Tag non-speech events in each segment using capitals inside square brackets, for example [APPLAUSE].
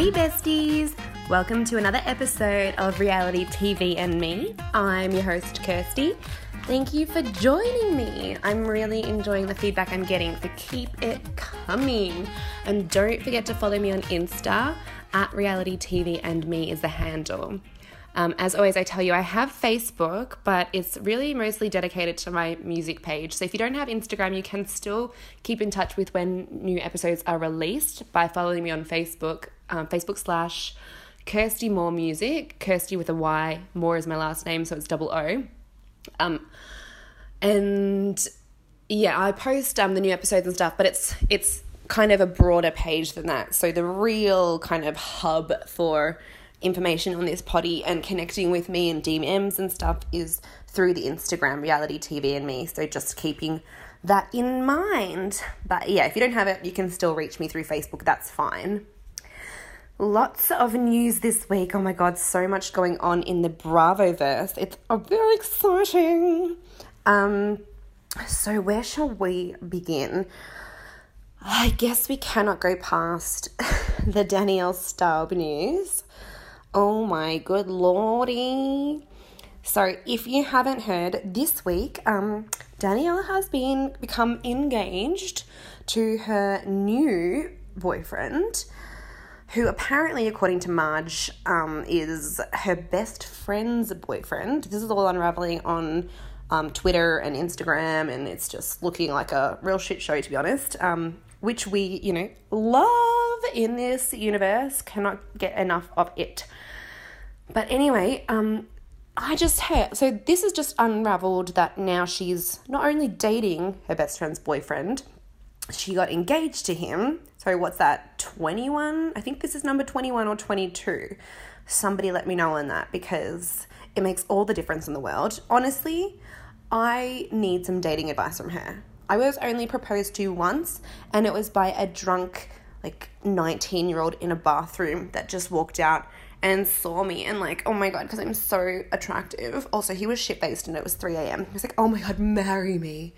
Hey, besties! Welcome to another episode of Reality TV and Me. I'm your host, Kirsty. Thank you for joining me. I'm really enjoying the feedback I'm getting, so keep it coming. And don't forget to follow me on Insta at Reality TV and Me is the handle. Um, as always, I tell you, I have Facebook, but it's really mostly dedicated to my music page. So if you don't have Instagram, you can still keep in touch with when new episodes are released by following me on Facebook, um, Facebook slash Kirsty Moore Music. Kirsty with a Y, Moore is my last name, so it's double O. Um, and yeah, I post um, the new episodes and stuff, but it's it's kind of a broader page than that. So the real kind of hub for information on this potty and connecting with me and DMs and stuff is through the Instagram reality TV and me. So just keeping that in mind. But yeah, if you don't have it, you can still reach me through Facebook. That's fine. Lots of news this week. Oh my god, so much going on in the Bravo verse. It's very exciting. Um, so where shall we begin? I guess we cannot go past [LAUGHS] the Danielle Staub news. Oh my good lordy. So, if you haven't heard, this week, um, Danielle has been become engaged to her new boyfriend, who apparently, according to Marge, um, is her best friend's boyfriend. This is all unraveling on um, Twitter and Instagram, and it's just looking like a real shit show, to be honest. Um, which we, you know, love in this universe, cannot get enough of it. But anyway, um, I just heard so this has just unraveled that now she's not only dating her best friend's boyfriend, she got engaged to him. So what's that? 21? I think this is number 21 or 22. Somebody let me know on that because it makes all the difference in the world. Honestly, I need some dating advice from her. I was only proposed to once and it was by a drunk like 19 year old in a bathroom that just walked out and saw me and like, oh my god, because I'm so attractive. Also, he was shit faced and it was 3 a.m. He was like, oh my god, marry me.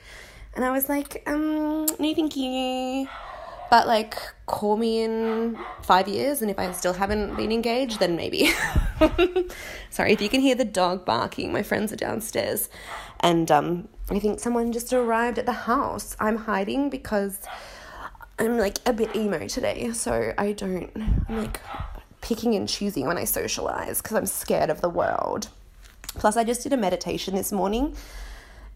And I was like, um, no, thank you. But like, call me in five years, and if I still haven't been engaged, then maybe. [LAUGHS] Sorry, if you can hear the dog barking, my friends are downstairs, and um, I think someone just arrived at the house. I'm hiding because I'm like a bit emo today, so I don't. I'm like picking and choosing when I socialize because I'm scared of the world. Plus, I just did a meditation this morning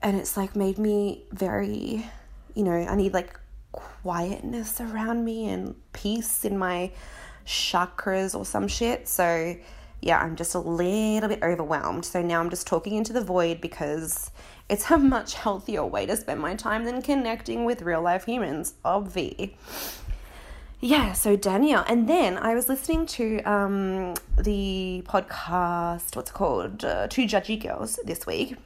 and it's like made me very, you know, I need like quietness around me and peace in my chakras or some shit. So, yeah, I'm just a little bit overwhelmed. So now I'm just talking into the void because it's a much healthier way to spend my time than connecting with real life humans, obvi yeah, so Danielle. And then I was listening to um, the podcast, what's it called? Uh, Two Judgy Girls this week.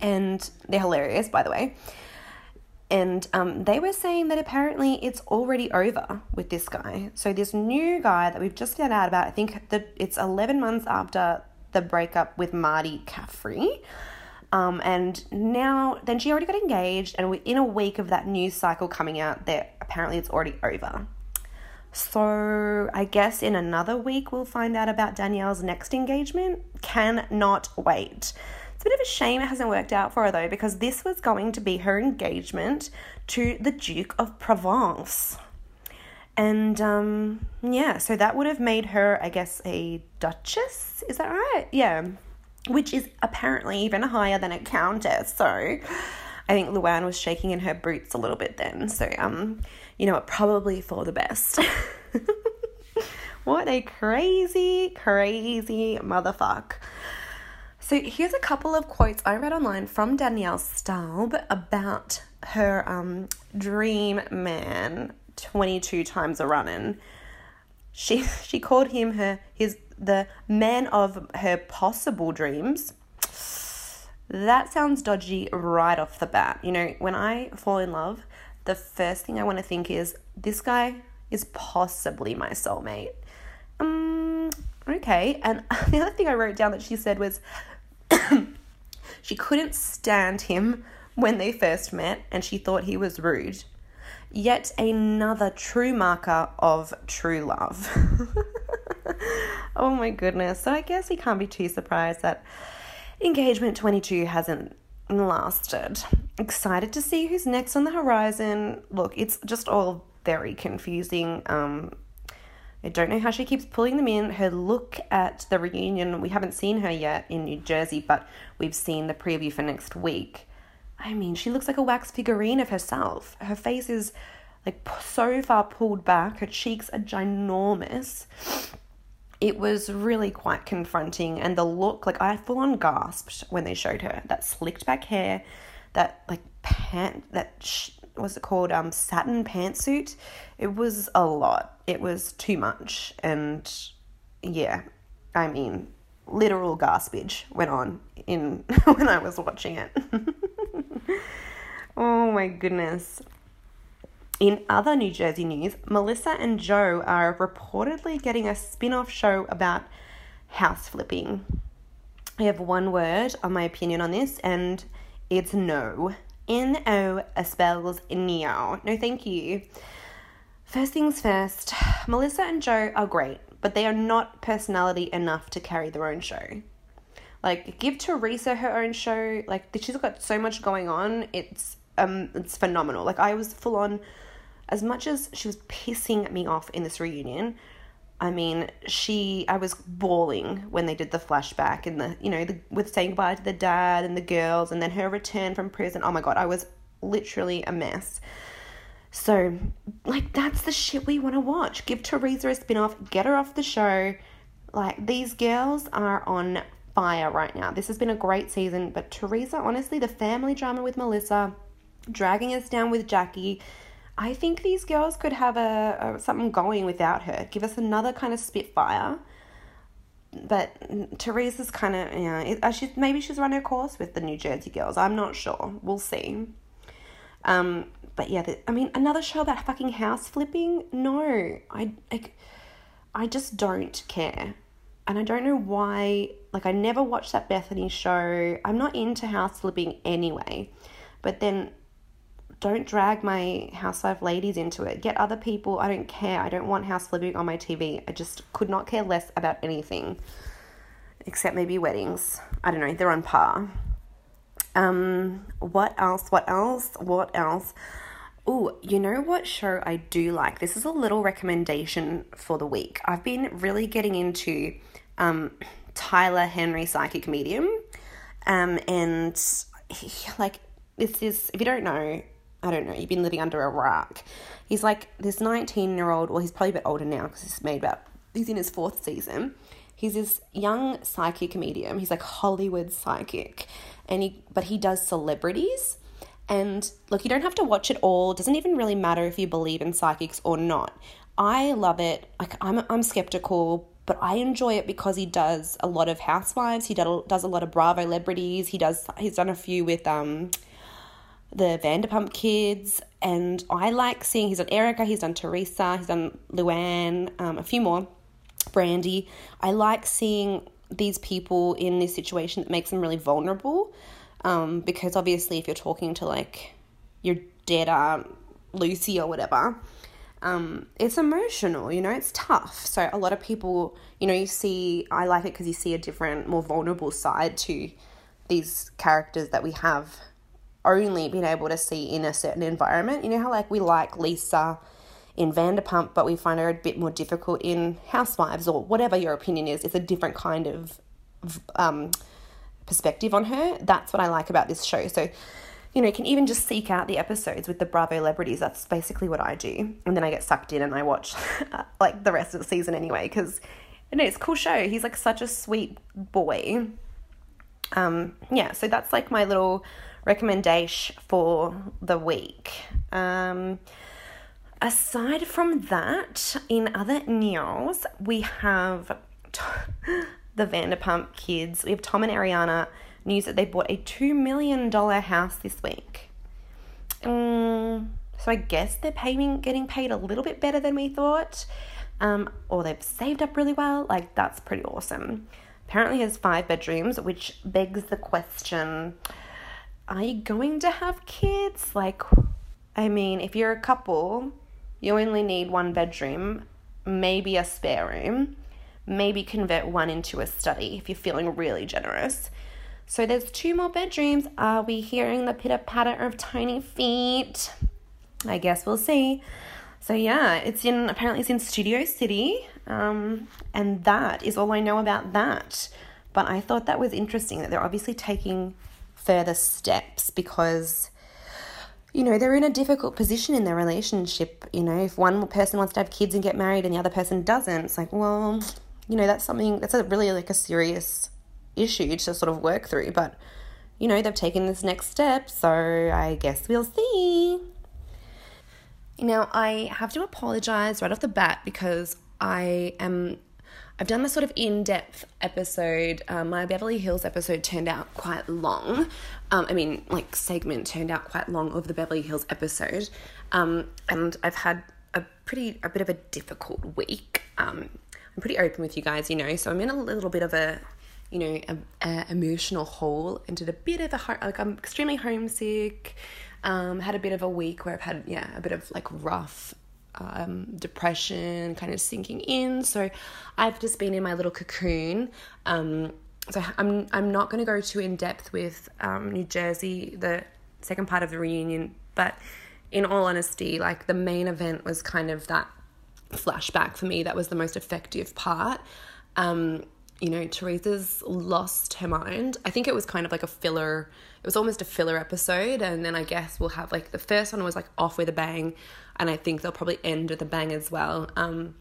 And they're hilarious, by the way. And um, they were saying that apparently it's already over with this guy. So, this new guy that we've just found out about, I think that it's 11 months after the breakup with Marty Caffrey. Um, and now, then she already got engaged, and in a week of that news cycle coming out, that apparently it's already over. So I guess in another week we'll find out about Danielle's next engagement. Cannot wait. It's a bit of a shame it hasn't worked out for her though, because this was going to be her engagement to the Duke of Provence. And um, yeah, so that would have made her, I guess, a duchess. Is that right? Yeah which is apparently even higher than a countess. So I think Luann was shaking in her boots a little bit then. So, um, you know, probably for the best. [LAUGHS] what a crazy, crazy motherfuck. So here's a couple of quotes I read online from Danielle Staub about her um, dream man 22 times a running. She [LAUGHS] she called him her his the man of her possible dreams. That sounds dodgy right off the bat. You know, when I fall in love, the first thing I want to think is this guy is possibly my soulmate. Um, okay. And [LAUGHS] the other thing I wrote down that she said was [COUGHS] she couldn't stand him when they first met and she thought he was rude. Yet another true marker of true love. [LAUGHS] oh my goodness. So I guess we can't be too surprised that engagement 22 hasn't lasted. Excited to see who's next on the horizon. Look, it's just all very confusing. Um, I don't know how she keeps pulling them in. Her look at the reunion, we haven't seen her yet in New Jersey, but we've seen the preview for next week. I mean, she looks like a wax figurine of herself. Her face is like so far pulled back, her cheeks are ginormous. It was really quite confronting, and the look, like, I full on gasped when they showed her that slicked back hair, that like pant, that sh- was it called um satin pantsuit. It was a lot. It was too much, and yeah, I mean, literal gaspage went on in [LAUGHS] when I was watching it. [LAUGHS] oh my goodness. In other New Jersey news, Melissa and Joe are reportedly getting a spin off show about house flipping. I have one word on my opinion on this, and it's no. N O spells no. No, thank you. First things first, Melissa and Joe are great, but they are not personality enough to carry their own show. Like, give Teresa her own show. Like, she's got so much going on. It's um, it's phenomenal. Like, I was full on. As much as she was pissing me off in this reunion, I mean, she, I was bawling when they did the flashback and the, you know, the, with saying goodbye to the dad and the girls and then her return from prison. Oh my God, I was literally a mess. So, like, that's the shit we want to watch. Give Teresa a spin off, get her off the show. Like, these girls are on fire right now. This has been a great season, but Teresa, honestly, the family drama with Melissa, dragging us down with Jackie, I think these girls could have a, a something going without her. Give us another kind of spitfire. But Teresa's kind of, you know, it, uh, she's, maybe she's run her course with the New Jersey girls. I'm not sure. We'll see. Um, but yeah, the, I mean, another show about fucking house flipping? No, I, I, I just don't care. And I don't know why, like, I never watched that Bethany show. I'm not into house flipping anyway. But then don't drag my housewife ladies into it. Get other people. I don't care. I don't want house flipping on my TV. I just could not care less about anything except maybe weddings. I don't know. They're on par. Um, what else? What else? What else? Oh, you know what show I do like? This is a little recommendation for the week. I've been really getting into um, Tyler Henry Psychic Medium. Um, and he, like, this is, if you don't know, I don't know, you've been living under a rock. He's like this 19 year old, well, he's probably a bit older now because he's made about, he's in his fourth season. He's this young psychic medium. He's like Hollywood psychic. And he, but he does celebrities. And look, you don't have to watch it all. It doesn't even really matter if you believe in psychics or not. I love it. Like I'm, I'm skeptical, but I enjoy it because he does a lot of housewives. He does a lot of Bravo celebrities. He does. He's done a few with um, the Vanderpump Kids, and I like seeing he's done Erica, he's done Teresa, he's done Luann, um, a few more, Brandi. I like seeing these people in this situation that makes them really vulnerable, um, because obviously if you're talking to like your dead aunt Lucy or whatever, um, it's emotional, you know, it's tough. So a lot of people, you know, you see, I like it because you see a different, more vulnerable side to these characters that we have only been able to see in a certain environment. You know how like we like Lisa in Vanderpump, but we find her a bit more difficult in Housewives or whatever your opinion is. It's a different kind of um, perspective on her. That's what I like about this show. So, you know, you can even just seek out the episodes with the Bravo celebrities. That's basically what I do. And then I get sucked in and I watch [LAUGHS] like the rest of the season anyway because you know, it's a cool show. He's like such a sweet boy. Um, yeah, so that's like my little recommendation for the week. Um, aside from that, in other news, we have the Vanderpump kids. We have Tom and Ariana news that they bought a $2 million house this week. Um, so I guess they're paying, getting paid a little bit better than we thought. Um, or they've saved up really well. Like, that's pretty awesome. Apparently, has five bedrooms, which begs the question are you going to have kids? Like, I mean, if you're a couple, you only need one bedroom, maybe a spare room, maybe convert one into a study if you're feeling really generous. So there's two more bedrooms. Are we hearing the pitter patter of tiny feet? I guess we'll see. So yeah, it's in apparently it's in Studio City, um, and that is all I know about that. But I thought that was interesting that they're obviously taking further steps because you know, they're in a difficult position in their relationship. You know, if one person wants to have kids and get married and the other person doesn't, it's like, well, you know, that's something that's a really like a serious issue to sort of work through. But, you know, they've taken this next step, so I guess we'll see. Now, I have to apologize right off the bat because I am I've done this sort of in depth episode. Um, my Beverly Hills episode turned out quite long. Um, I mean, like, segment turned out quite long of the Beverly Hills episode. Um, and I've had a pretty, a bit of a difficult week. Um, I'm pretty open with you guys, you know, so I'm in a little bit of a, you know, a, a emotional hole into a bit of a, like, I'm extremely homesick. Um, had a bit of a week where I've had, yeah, a bit of like rough um, depression kind of sinking in. So I've just been in my little cocoon. Um, so I'm I'm not going to go too in depth with um, New Jersey, the second part of the reunion, but in all honesty, like the main event was kind of that flashback for me. That was the most effective part. Um, you know, Teresa's lost her mind. I think it was kind of like a filler. It was almost a filler episode, and then I guess we'll have like the first one was like off with a bang, and I think they'll probably end with a bang as well. Um,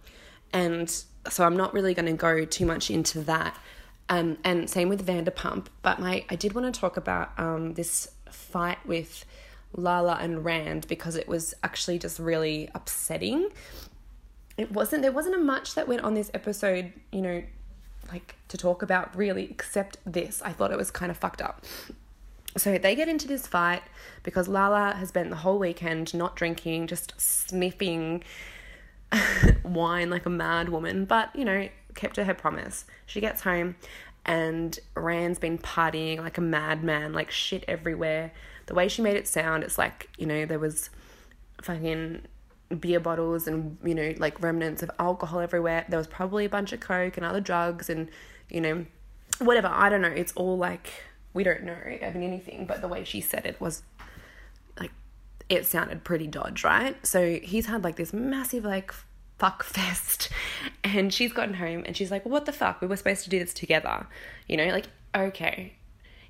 and so I'm not really going to go too much into that. Um, and same with Vanderpump. But my I did want to talk about um, this fight with Lala and Rand because it was actually just really upsetting. It wasn't there wasn't a much that went on this episode, you know, like to talk about really except this. I thought it was kind of fucked up. So they get into this fight because Lala has spent the whole weekend not drinking, just sniffing [LAUGHS] wine like a mad woman, but you know, kept to her promise. She gets home and Rand's been partying like a madman, like shit everywhere. The way she made it sound, it's like, you know, there was fucking beer bottles and you know like remnants of alcohol everywhere. There was probably a bunch of coke and other drugs and you know whatever. I don't know. It's all like we don't know i mean anything but the way she said it was like it sounded pretty dodge right? So he's had like this massive like fuck fest [LAUGHS] and she's gotten home and she's like what the fuck? We were supposed to do this together. You know like okay.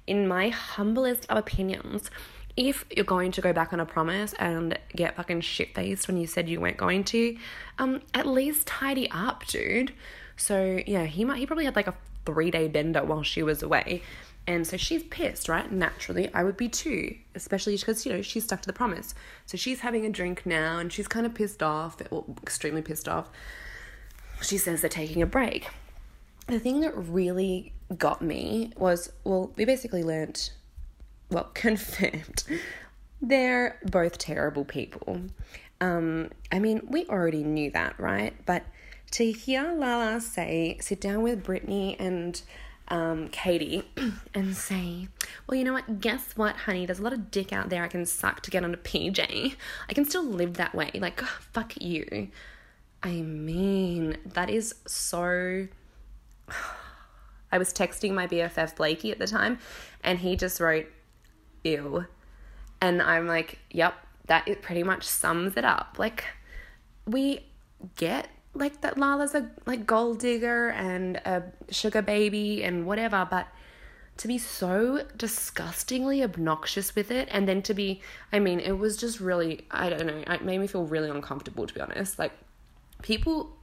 In my humblest of opinions if you're going to go back on a promise and get fucking shit faced when you said you weren't going to, um, at least tidy up, dude. So yeah, he might he probably had like a three day bender while she was away. And so she's pissed, right? Naturally, I would be too, especially because, you know, she's stuck to the promise. So she's having a drink now and she's kind of pissed off, well, extremely pissed off. She says they're taking a break. The thing that really got me was, well, we basically learnt well, [LAUGHS] confirmed. They're both terrible people. Um, I mean, we already knew that, right? But to hear Lala say, sit down with Brittany and um, Katie [CLEARS THROAT] and say, well, you know what? Guess what, honey? There's a lot of dick out there I can suck to get on a PJ. I can still live that way. Like, fuck you. I mean, that is so. [SIGHS] I was texting my BFF Blakey at the time, and he just wrote, ew. And I'm like, yep, that it pretty much sums it up. Like, we get like that Lala's a like gold digger and a sugar baby and whatever, but to be so disgustingly obnoxious with it and then to be I mean, it was just really I don't know, it made me feel really uncomfortable to be honest. Like people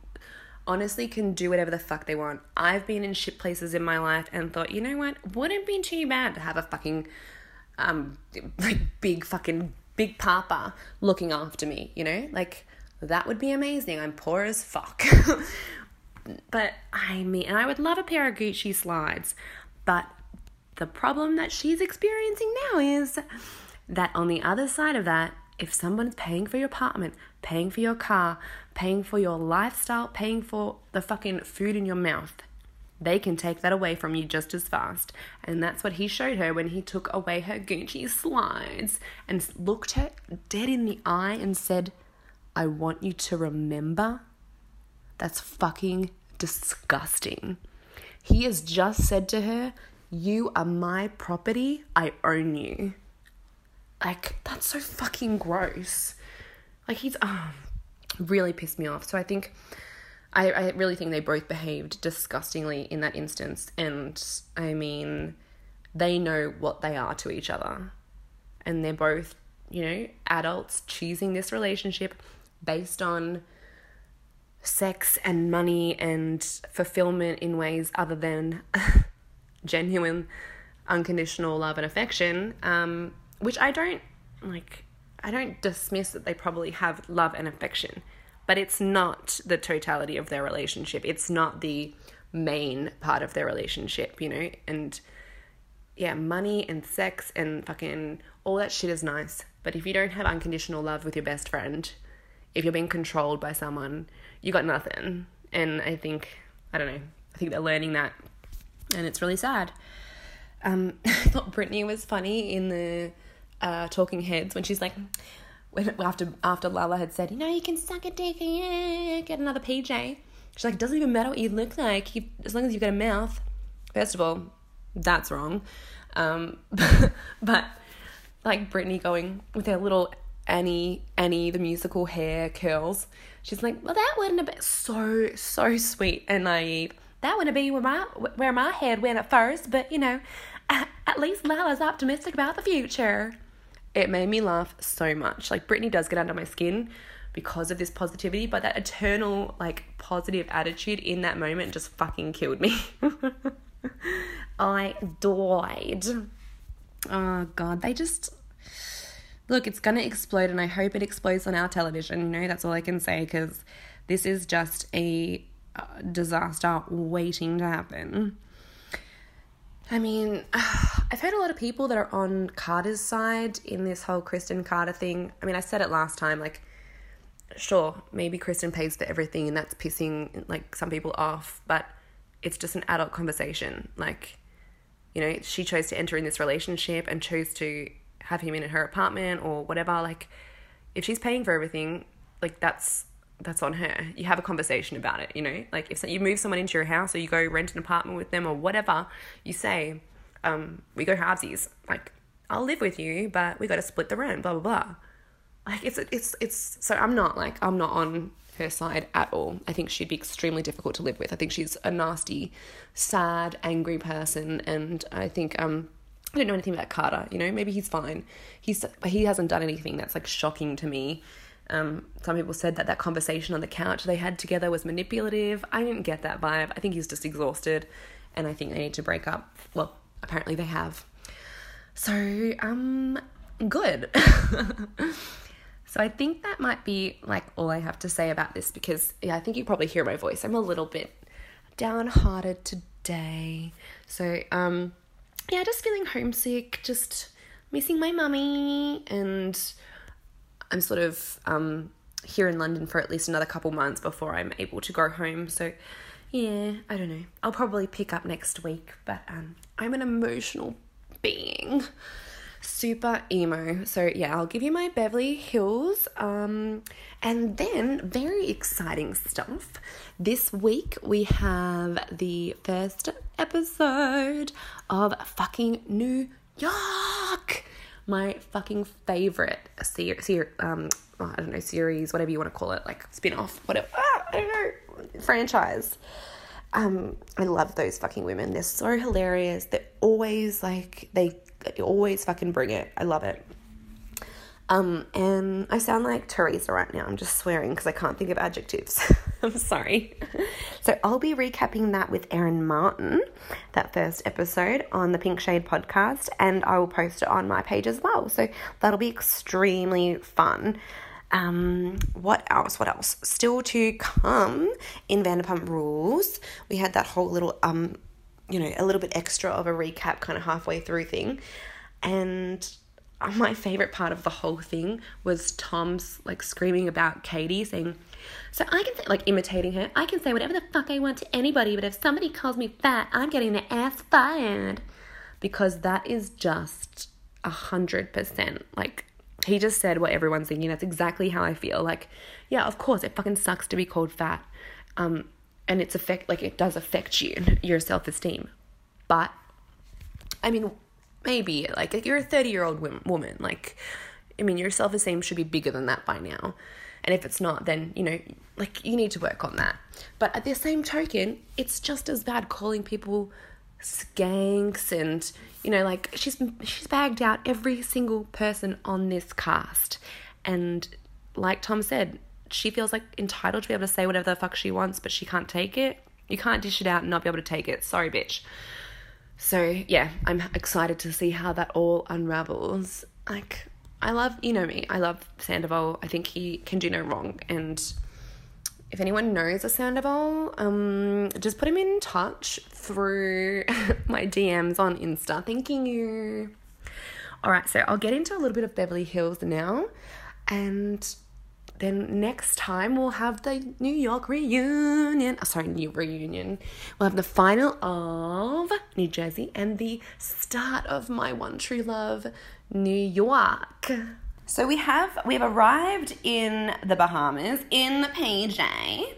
honestly can do whatever the fuck they want. I've been in shit places in my life and thought, you know what, wouldn't be too bad to have a fucking um [LAUGHS] like big fucking big papa looking after me, you know? Like that would be amazing. I'm poor as fuck. [LAUGHS] but I mean, and I would love a pair of Gucci slides. But the problem that she's experiencing now is that on the other side of that, if someone's paying for your apartment, paying for your car, paying for your lifestyle, paying for the fucking food in your mouth, they can take that away from you just as fast. And that's what he showed her when he took away her Gucci slides and looked her dead in the eye and said, I want you to remember. That's fucking disgusting. He has just said to her, You are my property. I own you. Like, that's so fucking gross. Like, he's oh, really pissed me off. So I think, I, I really think they both behaved disgustingly in that instance. And I mean, they know what they are to each other. And they're both, you know, adults choosing this relationship based on sex and money and fulfillment in ways other than [LAUGHS] genuine unconditional love and affection um, which i don't like i don't dismiss that they probably have love and affection but it's not the totality of their relationship it's not the main part of their relationship you know and yeah money and sex and fucking all that shit is nice but if you don't have unconditional love with your best friend if you're being controlled by someone, you got nothing. And I think, I don't know, I think they're learning that. And it's really sad. Um, [LAUGHS] I thought Brittany was funny in the uh, Talking Heads when she's like, when, after after Lala had said, you know, you can suck a dick and get another PJ. She's like, it doesn't even matter what you look like, you, as long as you've got a mouth. First of all, that's wrong. Um, [LAUGHS] but like Brittany going with her little Annie, Annie, the musical hair curls. She's like, well, that wouldn't have been so, so sweet and naive. That wouldn't be where my, where my head went at first, but you know, at least Lala's optimistic about the future. It made me laugh so much. Like, Brittany does get under my skin because of this positivity, but that eternal, like, positive attitude in that moment just fucking killed me. [LAUGHS] I died. Oh, God. They just look, it's going to explode and I hope it explodes on our television. You know, that's all I can say because this is just a uh, disaster waiting to happen. I mean, [SIGHS] I've heard a lot of people that are on Carter's side in this whole Kristen Carter thing. I mean, I said it last time, like, sure, maybe Kristen pays for everything and that's pissing like some people off, but it's just an adult conversation. Like, you know, she chose to enter in this relationship and chose to have him in her apartment or whatever like if she's paying for everything like that's that's on her you have a conversation about it you know like if you move someone into your house or you go rent an apartment with them or whatever you say um, we go halvesies like i'll live with you but we got to split the rent blah blah blah like it's it's it's so i'm not like i'm not on her side at all i think she'd be extremely difficult to live with i think she's a nasty sad angry person and i think um I don't know anything about Carter. You know, maybe he's fine. He's he hasn't done anything that's like shocking to me. Um, some people said that that conversation on the couch they had together was manipulative. I didn't get that vibe. I think he's just exhausted, and I think they need to break up. Well, apparently they have. So, um, good. [LAUGHS] so I think that might be like all I have to say about this because yeah, I think you probably hear my voice. I'm a little bit downhearted today. So, um yeah, just feeling homesick, just missing my mummy, and I'm sort of um, here in London for at least another couple months before I'm able to go home. So, yeah, I don't know. I'll probably pick up next week, but um, I'm an emotional being. Super emo. So, yeah, I'll give you my Beverly Hills. Um, and then, very exciting stuff. This week we have the first episode of fucking New York. My fucking favorite series, ser- um, I don't know, series, whatever you want to call it, like spin off, whatever, ah, I don't know, franchise. Um, I love those fucking women. They're so hilarious. They're always like, they always fucking bring it. I love it. Um, and I sound like Teresa right now. I'm just swearing because I can't think of adjectives. [LAUGHS] I'm sorry. So I'll be recapping that with Erin Martin, that first episode on the Pink Shade podcast, and I will post it on my page as well. So that'll be extremely fun. Um, what else? What else? Still to come in Vanderpump Rules. We had that whole little um, you know, a little bit extra of a recap kind of halfway through thing. And my favorite part of the whole thing was Tom's like screaming about Katie saying, So I can say, like imitating her, I can say whatever the fuck I want to anybody, but if somebody calls me fat, I'm getting their ass fired. Because that is just a hundred percent like he just said what everyone's thinking. That's exactly how I feel. Like, yeah, of course, it fucking sucks to be called fat. Um, and it's affect like it does affect you, your self esteem. But I mean, maybe like you're a 30 year old woman like i mean your self-esteem should be bigger than that by now. And if it's not then you know like you need to work on that. But at the same token it's just as bad calling people skanks and you know like she's she's bagged out every single person on this cast. And like tom said she feels like entitled to be able to say whatever the fuck she wants but she can't take it. You can't dish it out and not be able to take it. Sorry bitch so yeah, I'm excited to see how that all unravels. Like I love, you know me, I love Sandoval. I think he can do no wrong. And if anyone knows a Sandoval, um, just put him in touch through [LAUGHS] my DMs on Insta. Thanking you. All right, so I'll get into a little bit of Beverly Hills now. And then next time we'll have the New York reunion. Oh, sorry, new reunion. We'll have the final of New Jersey and the start of my one true love, New York. So we have we have arrived in the Bahamas in the PJ.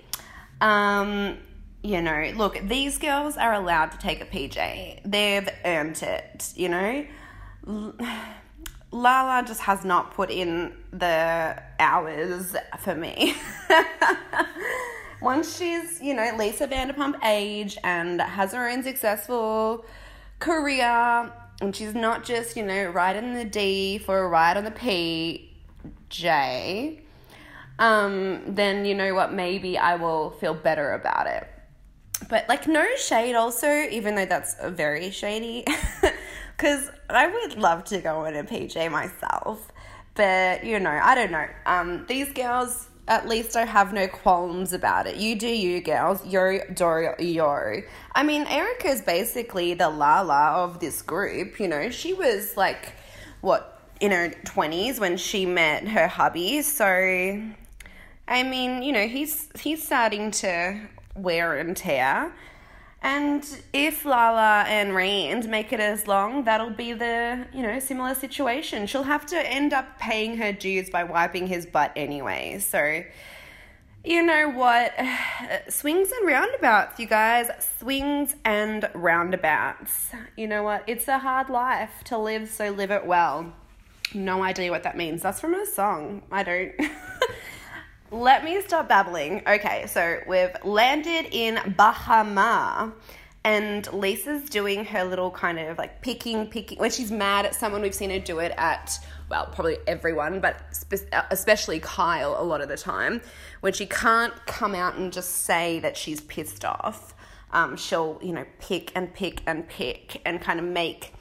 Um, you know, look, these girls are allowed to take a PJ. They've earned it, you know. Lala just has not put in the hours for me. [LAUGHS] Once she's, you know, Lisa Vanderpump age and has her own successful career, and she's not just, you know, riding the D for a ride on the PJ, um, then you know what, maybe I will feel better about it. But like, no shade, also, even though that's very shady. [LAUGHS] Because I would love to go in a PJ myself. But, you know, I don't know. Um, these girls, at least I have no qualms about it. You do you, girls. Yo, do yo. I mean, Erika's basically the Lala of this group. You know, she was like, what, in her 20s when she met her hubby. So, I mean, you know, he's he's starting to wear and tear. And if Lala and Rand make it as long, that'll be the, you know, similar situation. She'll have to end up paying her dues by wiping his butt anyway. So, you know what? [SIGHS] Swings and roundabouts, you guys. Swings and roundabouts. You know what? It's a hard life to live, so live it well. No idea what that means. That's from a song. I don't. [LAUGHS] let me stop babbling. Okay, so we've landed in Bahama. And Lisa's doing her little kind of like picking, picking. When she's mad at someone, we've seen her do it at, well, probably everyone, but spe- especially Kyle a lot of the time. When she can't come out and just say that she's pissed off, um, she'll, you know, pick and pick and pick and kind of make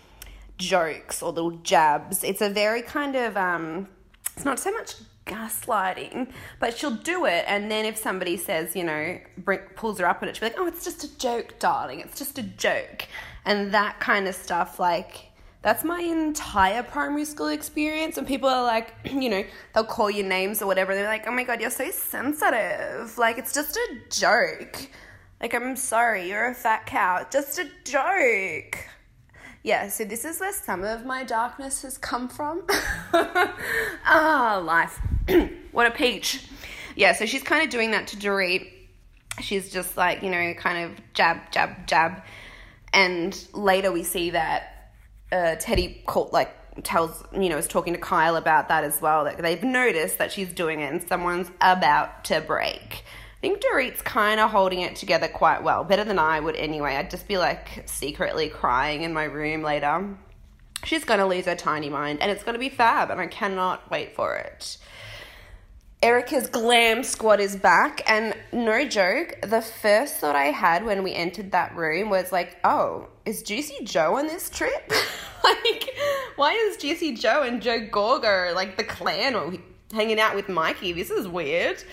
jokes or little jabs. It's a very kind of, um, it's not so much gaslighting, but she'll do it. And then if somebody says, you know, bring, pulls her up on it, she'll be like, oh, it's just a joke, darling. It's just a joke. And that kind of stuff, like, that's my entire primary school experience. And people are like, [CLEARS THROAT] you know, they'll call you names or whatever. They're like, oh my God, you're so sensitive. Like, it's just a joke. Like, I'm sorry, you're a fat cow. Just a joke yeah, so this is where some of my darkness has come from. [LAUGHS] ah, life. [CLEARS THROAT] what a peach. Yeah, so she's kind of doing that to Dorit. She's just like, you know, kind of jab, jab, jab. And later we see that uh, Teddi called, like, tells, you know, is talking to Kyle about that as well. That they've noticed that she's doing it and someone's about to break. Think Dorit's kind of holding it together quite well, better than I would anyway. I'd just be like secretly crying in my room later. She's gonna lose her tiny mind and it's gonna be fab, and I cannot wait for it. Erika's glam squad is back, and no joke, the first thought I had when we entered that room was like, oh, is Juicy Joe on this trip? [LAUGHS] like, why is Juicy Joe and Joe Gorga like the clan hanging out with Mikey? This is weird.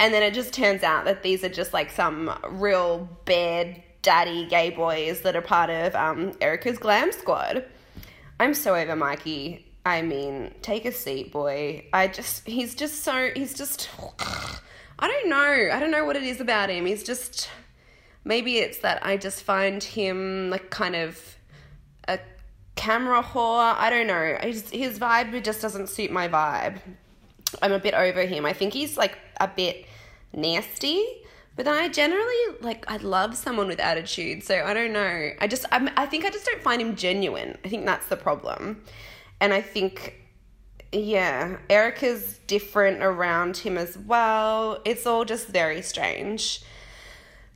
And then it just turns out that these are just like some real bad daddy gay boys that are part of um, Erika's glam squad. I'm so over Mikey. I mean, take a seat, boy. I just, he's just so, he's just, [SIGHS] I don't know. I don't know what it is about him. He's just, maybe it's that I just find him like kind of a camera whore. I don't know. His, his vibe just doesn't suit my vibe. I'm a bit over him. I think he's like a bit nasty. But then I generally like I love someone with attitude, so I don't know. I just I'm, I think I just don't find him genuine. I think that's the problem, and I think yeah, Erika's different around him as well. It's all just very strange.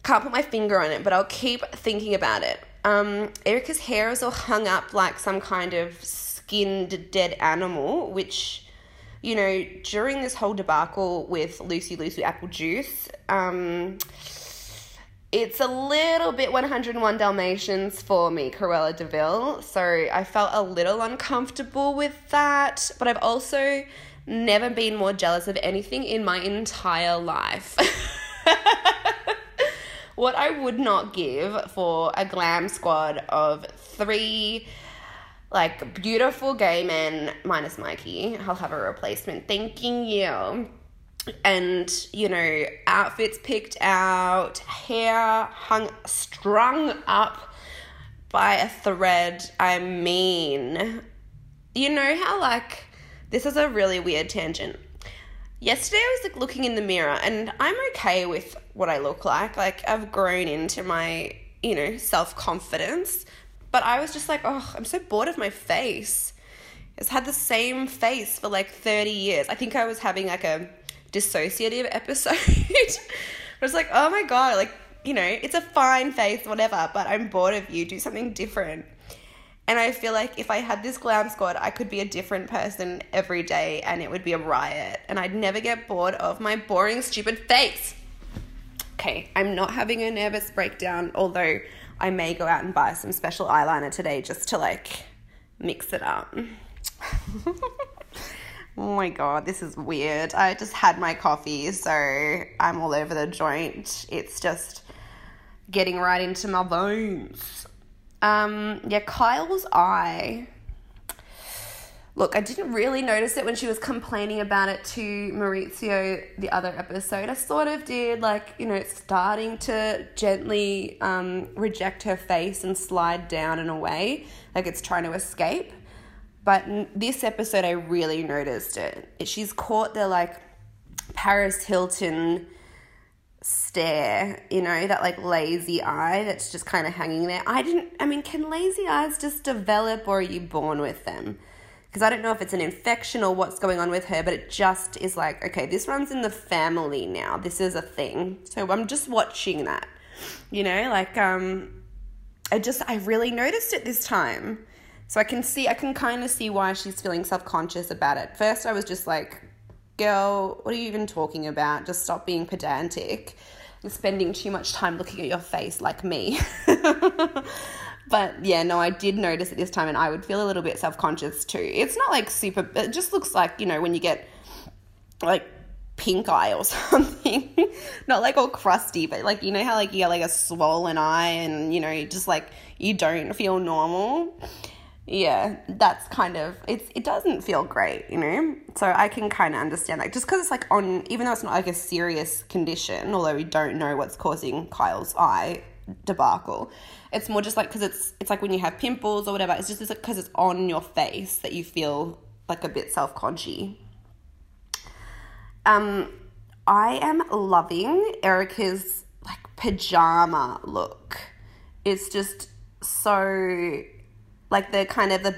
Can't put my finger on it, but I'll keep thinking about it. Um, Erika's hair is all hung up like some kind of skinned dead animal, which you know, during this whole debacle with Lucy Lucy Apple Juice, um, it's a little bit 101 Dalmatians for me, Cruella de Vil. So I felt a little uncomfortable with that, but I've also never been more jealous of anything in my entire life. [LAUGHS] what I would not give for a glam squad of three like beautiful gay men minus Mikey. I'll have a replacement. Thanking you. And, you know, outfits picked out, hair hung, strung up by a thread. I mean, you know how, like, this is a really weird tangent. Yesterday I was like looking in the mirror and I'm okay with what I look like. Like, I've grown into my, you know, self confidence. But I was just like, oh, I'm so bored of my face. It's had the same face for like 30 years. I think I was having like a dissociative episode. [LAUGHS] I was like, oh my God, like, you know, it's a fine face, whatever, but I'm bored of you. Do something different. And I feel like if I had this glam squad, I could be a different person every day and it would be a riot. And I'd never get bored of my boring, stupid face. Okay, I'm not having a nervous breakdown, although I may go out and buy some special eyeliner today just to like mix it up. [LAUGHS] oh my god, this is weird. I just had my coffee, so I'm all over the joint. It's just getting right into my bones. Um, yeah, Kyle's eye Look, I didn't really notice it when she was complaining about it to Mauricio the other episode. I sort of did, like, you know, starting to gently um, reject her face and slide down and away, like it's trying to escape. But this episode, I really noticed it. She's caught the, like, Paris Hilton stare, you know, that like lazy eye that's just kind of hanging there. I didn't, I mean, can lazy eyes just develop or are you born with them? Because I don't know if it's an infection or what's going on with her, but it just is like, okay, this runs in the family now. This is a thing. So I'm just watching that. You know, like um I just I really noticed it this time. So I can see I can kind of see why she's feeling self-conscious about it. First I was just like, girl, what are you even talking about? Just stop being pedantic. You're spending too much time looking at your face like me. [LAUGHS] But yeah, no, I did notice it this time and I would feel a little bit self conscious too. It's not like super, it just looks like, you know, when you get like pink eye or [LAUGHS] something. not like all crusty, but like, you know how like you get like a swollen eye and, you know, just like you don't feel normal. Yeah, that's kind of it's it doesn't feel great, you know. So I can kind of understand that just because it's like on even though it's not like a serious condition, although we don't know what's causing Kyle's eye debacle. It's more just like because it's it's like when you have pimples or whatever. It's just because it's, on your face that you feel like a bit self conscious. Um, I am loving Erika's like pajama look. It's just so like the kind of the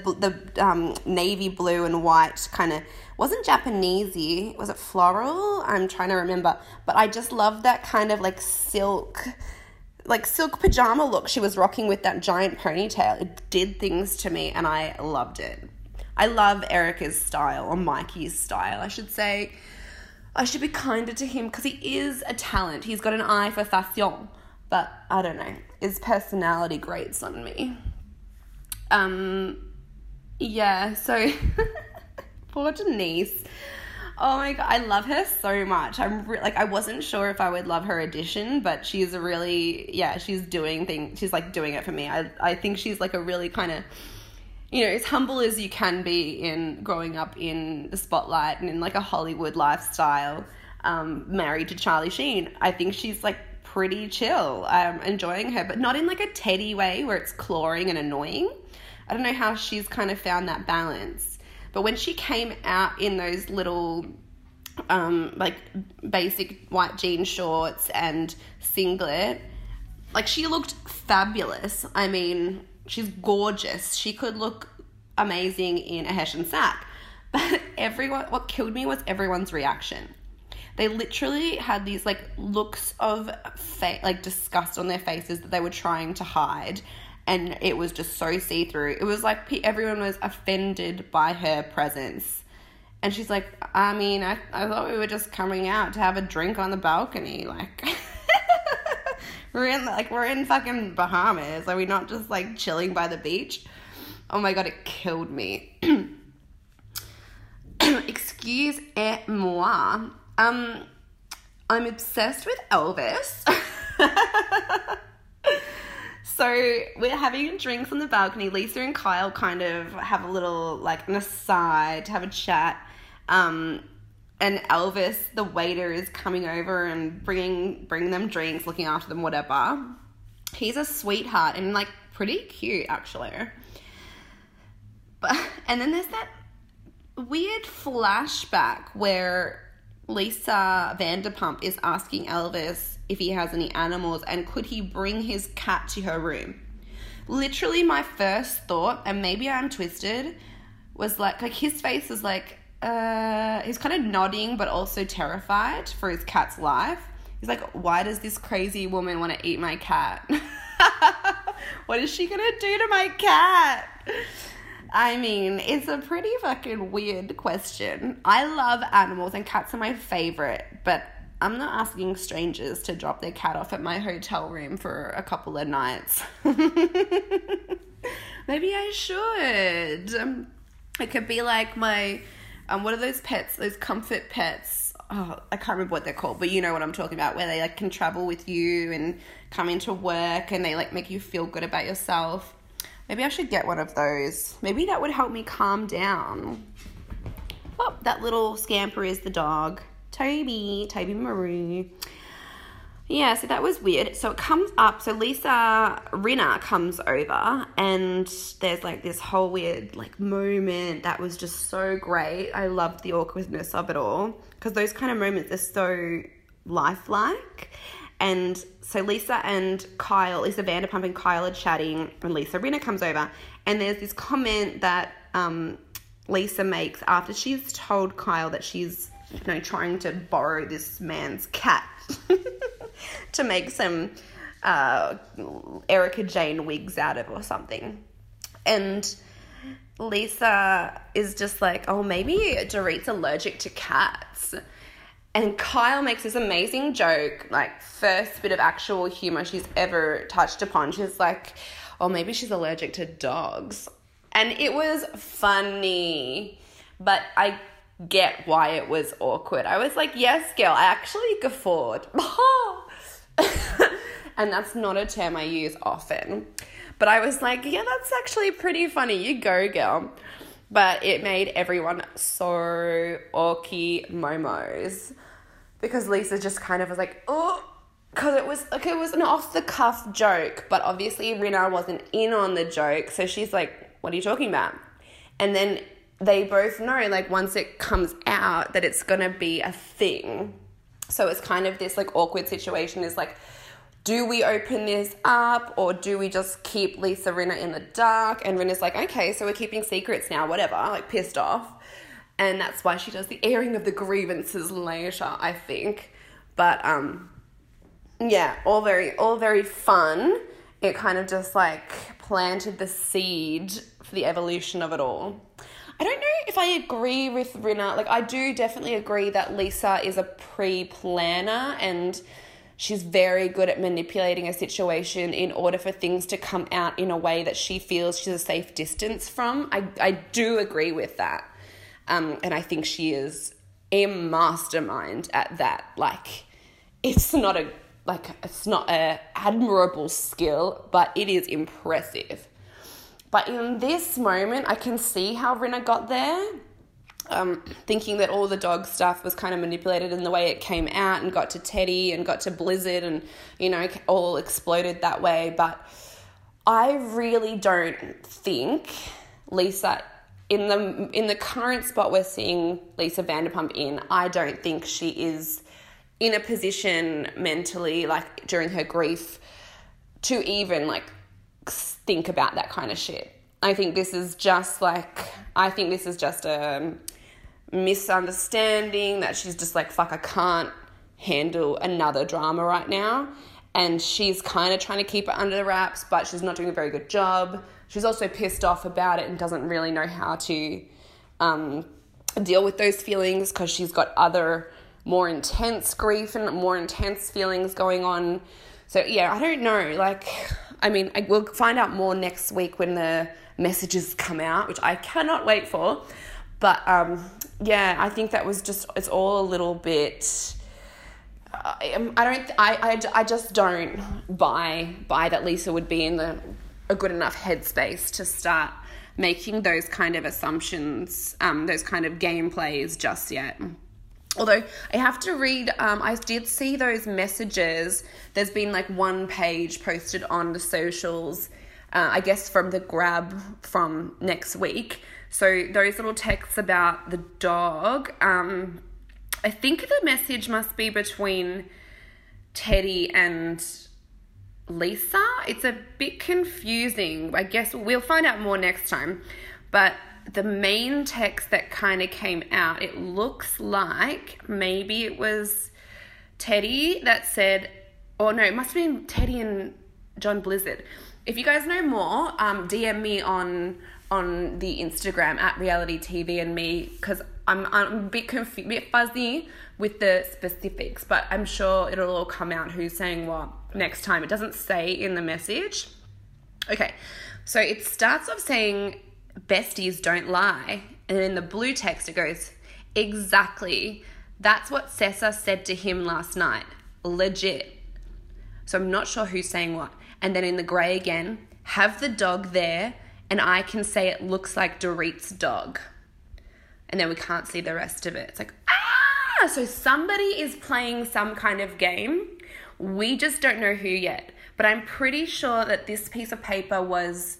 the um, navy blue and white kind of wasn't Japanesey. Was it floral? I'm trying to remember, but I just love that kind of like silk like silk pajama look she was rocking with that giant ponytail. It did things to me and I loved it. I love Erika's style, or Mikey's style, I should say. I should be kinder to him because he is a talent. He's got an eye for fashion, but I don't know. His personality grates on me. Um, yeah, so [LAUGHS] poor Denise. Oh my god, I love her so much. I'm re- like I wasn't sure if I would love her addition, but she's a really yeah, she's doing thing. She's like doing it for me. I I think she's like a really kind of you know, as humble as you can be in growing up in the spotlight and in like a Hollywood lifestyle, um, married to Charlie Sheen, I think she's like pretty chill. I'm enjoying her, but not in like a Teddi way where it's clawing and annoying. I don't know how she's kind of found that balance. But when she came out in those little um, like basic white jean shorts and singlet, like she looked fabulous. I mean, she's gorgeous. She could look amazing in a Hessian sack. [LAUGHS] But everyone, what killed me was everyone's reaction. They literally had these like looks of fa- like disgust on their faces that they were trying to hide, and it was just so see through. It was like everyone was offended by her presence. And she's like, I mean, I, I thought we were just coming out to have a drink on the balcony. Like, [LAUGHS] we're in like we're in fucking Bahamas. Are we not just like chilling by the beach? Oh my god, it killed me. [CLEARS THROAT] Excuse moi. Um, I'm obsessed with Elvis. [LAUGHS] so we're having drinks on the balcony. Lisa and Kyle kind of have a little like an aside to have a chat. Um, and Elvis, the waiter, is coming over and bringing bringing them drinks, looking after them, whatever. He's a sweetheart and like pretty cute actually. But [LAUGHS] and then there's that weird flashback where Lisa Vanderpump is asking Elvis if he has any animals and could he bring his cat to her room. Literally, my first thought, and maybe I'm twisted, was like, like his face is like, uh, he's kind of nodding but also terrified for his cat's life. He's like, why does this crazy woman want to eat my cat? [LAUGHS] what is she gonna do to my cat? I mean, it's a pretty fucking weird question. I love animals and cats are my favorite, but I'm not asking strangers to drop their cat off at my hotel room for a couple of nights. [LAUGHS] Maybe I should. Um, it could be like my, um, what are those pets? Those comfort pets. Oh, I can't remember what they're called, but you know what I'm talking about, where they like can travel with you and come into work and they like make you feel good about yourself. Maybe I should get one of those. Maybe that would help me calm down. Oh, that little scamper is the dog. Toby, Toby Marie. Yeah, so that was weird. So it comes up, so Lisa Rinna comes over, and there's like this whole weird like moment that was just so great. I loved the awkwardness of it all because those kind of moments are so lifelike. And so Lisa and Kyle, Lisa Vanderpump and Kyle are chatting, and Lisa Rinna comes over, and there's this comment that um, Lisa makes after she's told Kyle that she's you know trying to borrow this man's cat [LAUGHS] to make some uh, Erika Jayne wigs out of or something, and. Lisa is just like, oh, maybe Dorit's allergic to cats. And Kyle makes this amazing joke, like first bit of actual humor she's ever touched upon. She's like, "Oh, maybe she's allergic to dogs," and it was funny, but I get why it was awkward. I was like, "Yes, girl," I actually guffawed, [LAUGHS] and that's not a term I use often. But I was like, "Yeah, that's actually pretty funny. You go, girl." But it made everyone so orky momos because Lisa just kind of was like, oh, because it was like it was an off the cuff joke, but obviously Rinna wasn't in on the joke, so she's like, "What are you talking about?" And then they both know, like, once it comes out, that it's gonna be a thing. So it's kind of this like awkward situation. Is like, do we open this up or do we just keep Lisa Rinna in the dark? And Rinna's like, okay, so we're keeping secrets now, whatever, like pissed off and that's why she does the airing of the grievances later, I think. But um yeah, all very all very fun. It kind of just like planted the seed for the evolution of it all. I don't know if I agree with Rinna. Like I do definitely agree that Lisa is a pre-planner and she's very good at manipulating a situation in order for things to come out in a way that she feels she's a safe distance from. I I do agree with that. Um, and I think she is a mastermind at that. Like, it's not a like it's not a admirable skill, but it is impressive. But in this moment, I can see how Rinna got there. Um, thinking that all the dog stuff was kind of manipulated in the way it came out and got to Teddi and got to Blizzard and, you know, all exploded that way. But I really don't think Lisa in the in the current spot we're seeing Lisa Vanderpump in, I don't think she is in a position mentally like during her grief to even like think about that kind of shit. I think this is just like I think this is just a misunderstanding that she's just like fuck I can't handle another drama right now and she's kind of trying to keep it under the wraps but she's not doing a very good job. She's also pissed off about it and doesn't really know how to um, deal with those feelings because she's got other more intense grief and more intense feelings going on. So yeah, I don't know. Like, I mean, I, we'll find out more next week when the messages come out, which I cannot wait for. But um, yeah, I think that was just it's all a little bit. I, I don't. I, I, I just don't buy buy that Lisa would be in the a good enough headspace to start making those kind of assumptions, um, those kind of gameplays just yet. Although I have to read, um, I did see those messages. There's been like one page posted on the socials, uh, I guess from the grab from next week. So those little texts about the dog, um, I think the message must be between Teddi and Lisa. It's a bit confusing. I guess we'll find out more next time. But the main text that kind of came out, it looks like maybe it was Teddi that said, or no, it must have been Teddi and John Blizzard. If you guys know more, um, DM me on on the Instagram at reality TV and me because I'm, I'm a bit confused, bit fuzzy with the specifics, but I'm sure it'll all come out who's saying what next time. It doesn't say in the message. Okay, so it starts off saying besties don't lie. And in the blue text, it goes, exactly. That's what Sessa said to him last night. Legit. So I'm not sure who's saying what. And then in the grey again, have the dog there, and I can say it looks like Dorit's dog. And then we can't see the rest of it. It's like, ah! So somebody is playing some kind of game. We just don't know who yet. But I'm pretty sure that this piece of paper was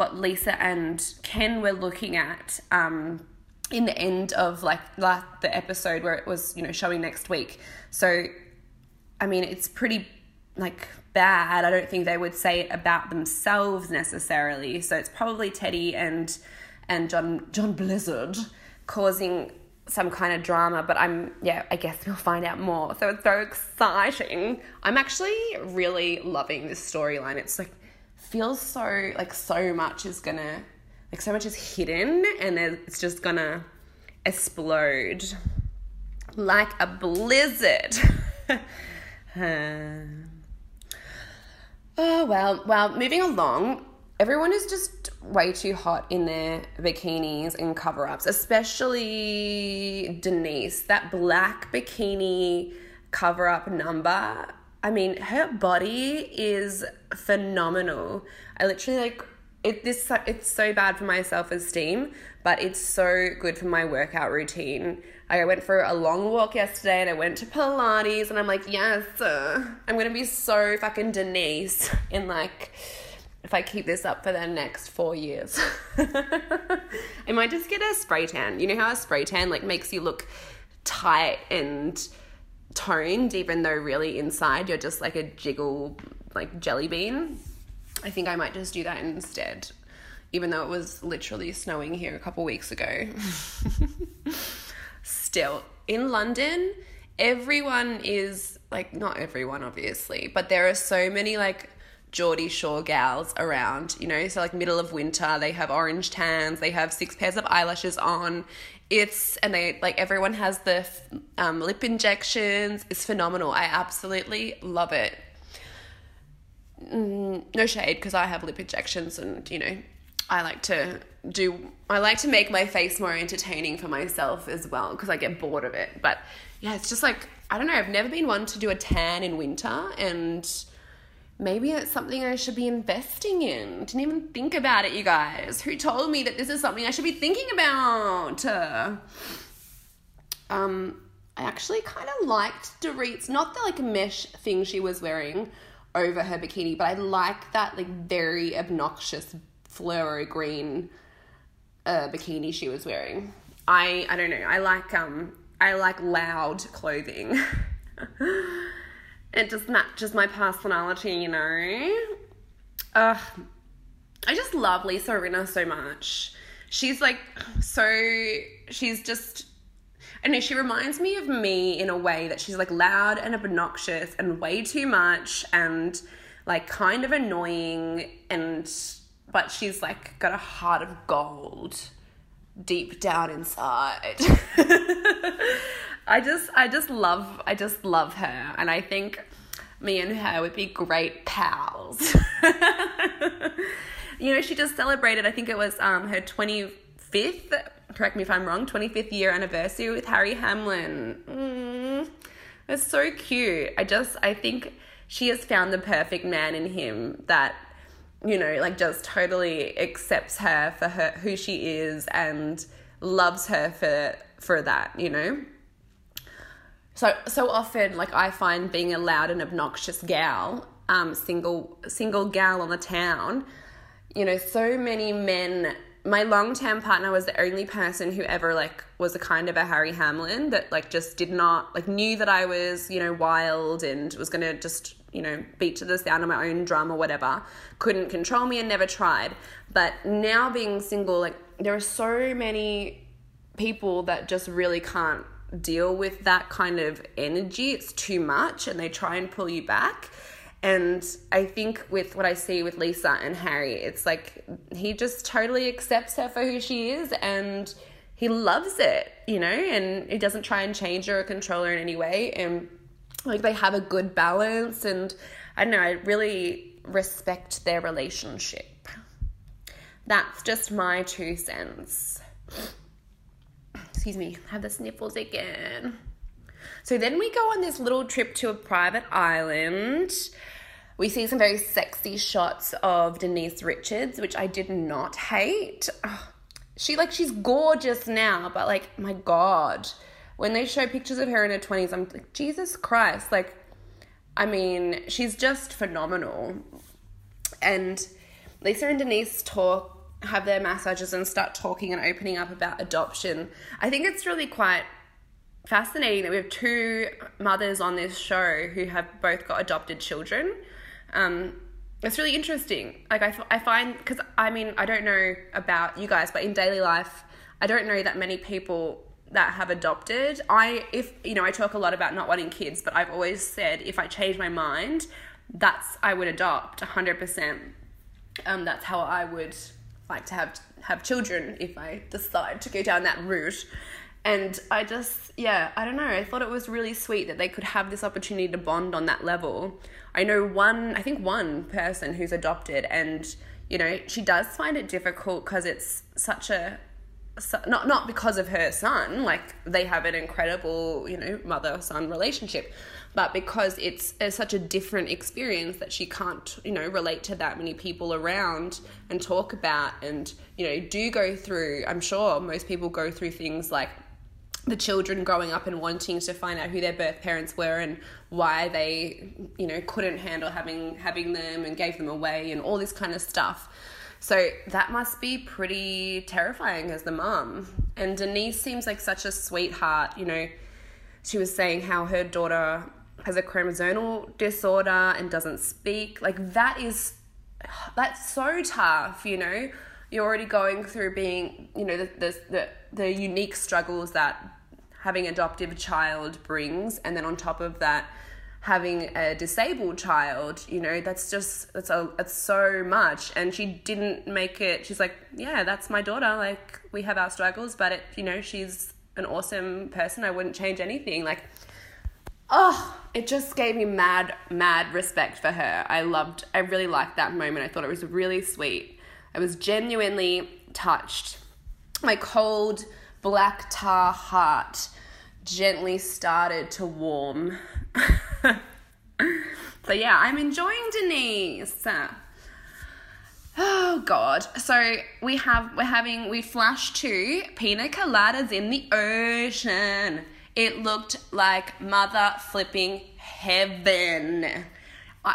what Lisa and Ken were looking at um, in the end of like the episode where it was you know showing next week. So, I mean, it's pretty like bad. I don't think they would say it about themselves necessarily. So it's probably Teddi and and John John Blizzard causing some kind of drama, but I'm yeah, I guess we'll find out more. So it's so exciting. I'm actually really loving this storyline. It's like feels so like so much is gonna like so much is hidden and it's just gonna explode like a blizzard. [LAUGHS] Uh, oh well, well, moving along, everyone is just way too hot in their bikinis and cover ups, especially Denise. That black bikini cover up number I mean, her body is phenomenal. I literally like it. This it's so bad for my self esteem, but it's so good for my workout routine. I went for a long walk yesterday, and I went to Pilates, and I'm like, yes, uh, I'm gonna be so fucking Denise [LAUGHS] in like if I keep this up for the next four years. [LAUGHS] I might just get a spray tan. You know how a spray tan like makes you look tight and toned, even though really inside you're just like a jiggle, like jelly bean. I think I might just do that instead, even though it was literally snowing here a couple weeks ago. [LAUGHS] Still, in London, everyone is like, not everyone, obviously, but there are so many like Geordie Shore gals around, you know, so like middle of winter, they have orange tans, they have six pairs of eyelashes on it's and they like everyone has the um, lip injections. It's phenomenal. I absolutely love it. Mm, no shade because i have lip injections and you know i like to do i like to make my face more entertaining for myself as well because i get bored of it. But yeah it's just like i don't know i've never been one to do a tan in winter and maybe it's something I should be investing in. Didn't even think about it, you guys. Who told me that this is something I should be thinking about? Um, I actually kind of liked Dorit's, not the like mesh thing she was wearing over her bikini, but I like that like very obnoxious fluoro green uh, bikini she was wearing. I I don't know. I like um I like loud clothing. [LAUGHS] it just matches my personality, you know. Uh, I just love Lisa Rinna so much. She's like so she's just I know she reminds me of me in a way that she's like loud and obnoxious and way too much and like kind of annoying and but she's like got a heart of gold deep down inside. [LAUGHS] I just I just love I just love her and I think me and her would be great pals. [LAUGHS] you know, she just celebrated I think it was um her 25th correct me if I'm wrong, 25th year anniversary with Harry Hamlin. Mm, it's so cute. I just, I think she has found the perfect man in him that, you know, like just totally accepts her for her, who she is and loves her for, for that, you know? So, so often, like I find being a loud and obnoxious gal, um, single, single gal on the town, you know, so many men my long term partner was the only person who ever like was a kind of a Harry Hamlin that like just did not like knew that I was you know wild and was gonna just you know beat to the sound of my own drum or whatever. Couldn't control me and never tried. But now being single, like there are so many people that just really can't deal with that kind of energy. It's too much and they try and pull you back. And I think with what I see with Lisa and Harry, it's like he just totally accepts her for who she is and he loves it, you know, and he doesn't try and change her or control her in any way. And like they have a good balance. And I don't know, I really respect their relationship. That's just my two cents. Excuse me, have the sniffles again. So then we go on this little trip to a private island. We see some very sexy shots of Denise Richards, which I did not hate. she like she's gorgeous now, but like my god, when they show pictures of her in her 20s, I'm like Jesus Christ, like I mean, she's just phenomenal. And Lisa and Denise talk have their massages and start talking and opening up about adoption. I think it's really quite fascinating that we have two mothers on this show who have both got adopted children. Um, it's really interesting. Like I, I find because I mean I don't know about you guys, but in daily life, I don't know that many people that have adopted. I if you know I talk a lot about not wanting kids, but I've always said if I change my mind, that's I would adopt hundred percent. Um, that's how I would like to have have children if I decide to go down that route. And I just, yeah, I don't know. I thought it was really sweet that they could have this opportunity to bond on that level. I know one, I think one person who's adopted, and you know, she does find it difficult because it's such a not not because of her son like they have an incredible you know mother son relationship but because it's, it's such a different experience that she can't you know relate to that many people around and talk about and you know do go through i'm sure most people go through things like the children growing up and wanting to find out who their birth parents were and why they you know couldn't handle having having them and gave them away and all this kind of stuff. So that must be pretty terrifying as the mom and denise seems like such a sweetheart you know. She was saying how her daughter has a chromosomal disorder and doesn't speak like that is that's so tough you know you're already going through being, you know, the, the, the, the unique struggles that having an adoptive child brings. And then on top of that, having a disabled child, you know, that's just, that's, a, it's so much. And she didn't make it, she's like, yeah, that's my daughter. Like, we have our struggles, but it, you know, she's an awesome person. I wouldn't change anything. Like, oh, it just gave me mad, mad respect for her. I loved, I really liked that moment. I thought it was really sweet. I was genuinely touched. My cold black tar heart gently started to warm. [LAUGHS] But yeah, I'm enjoying Denise. Oh god. So we have we're having we flashed to pina coladas in the ocean. It looked like mother flipping heaven.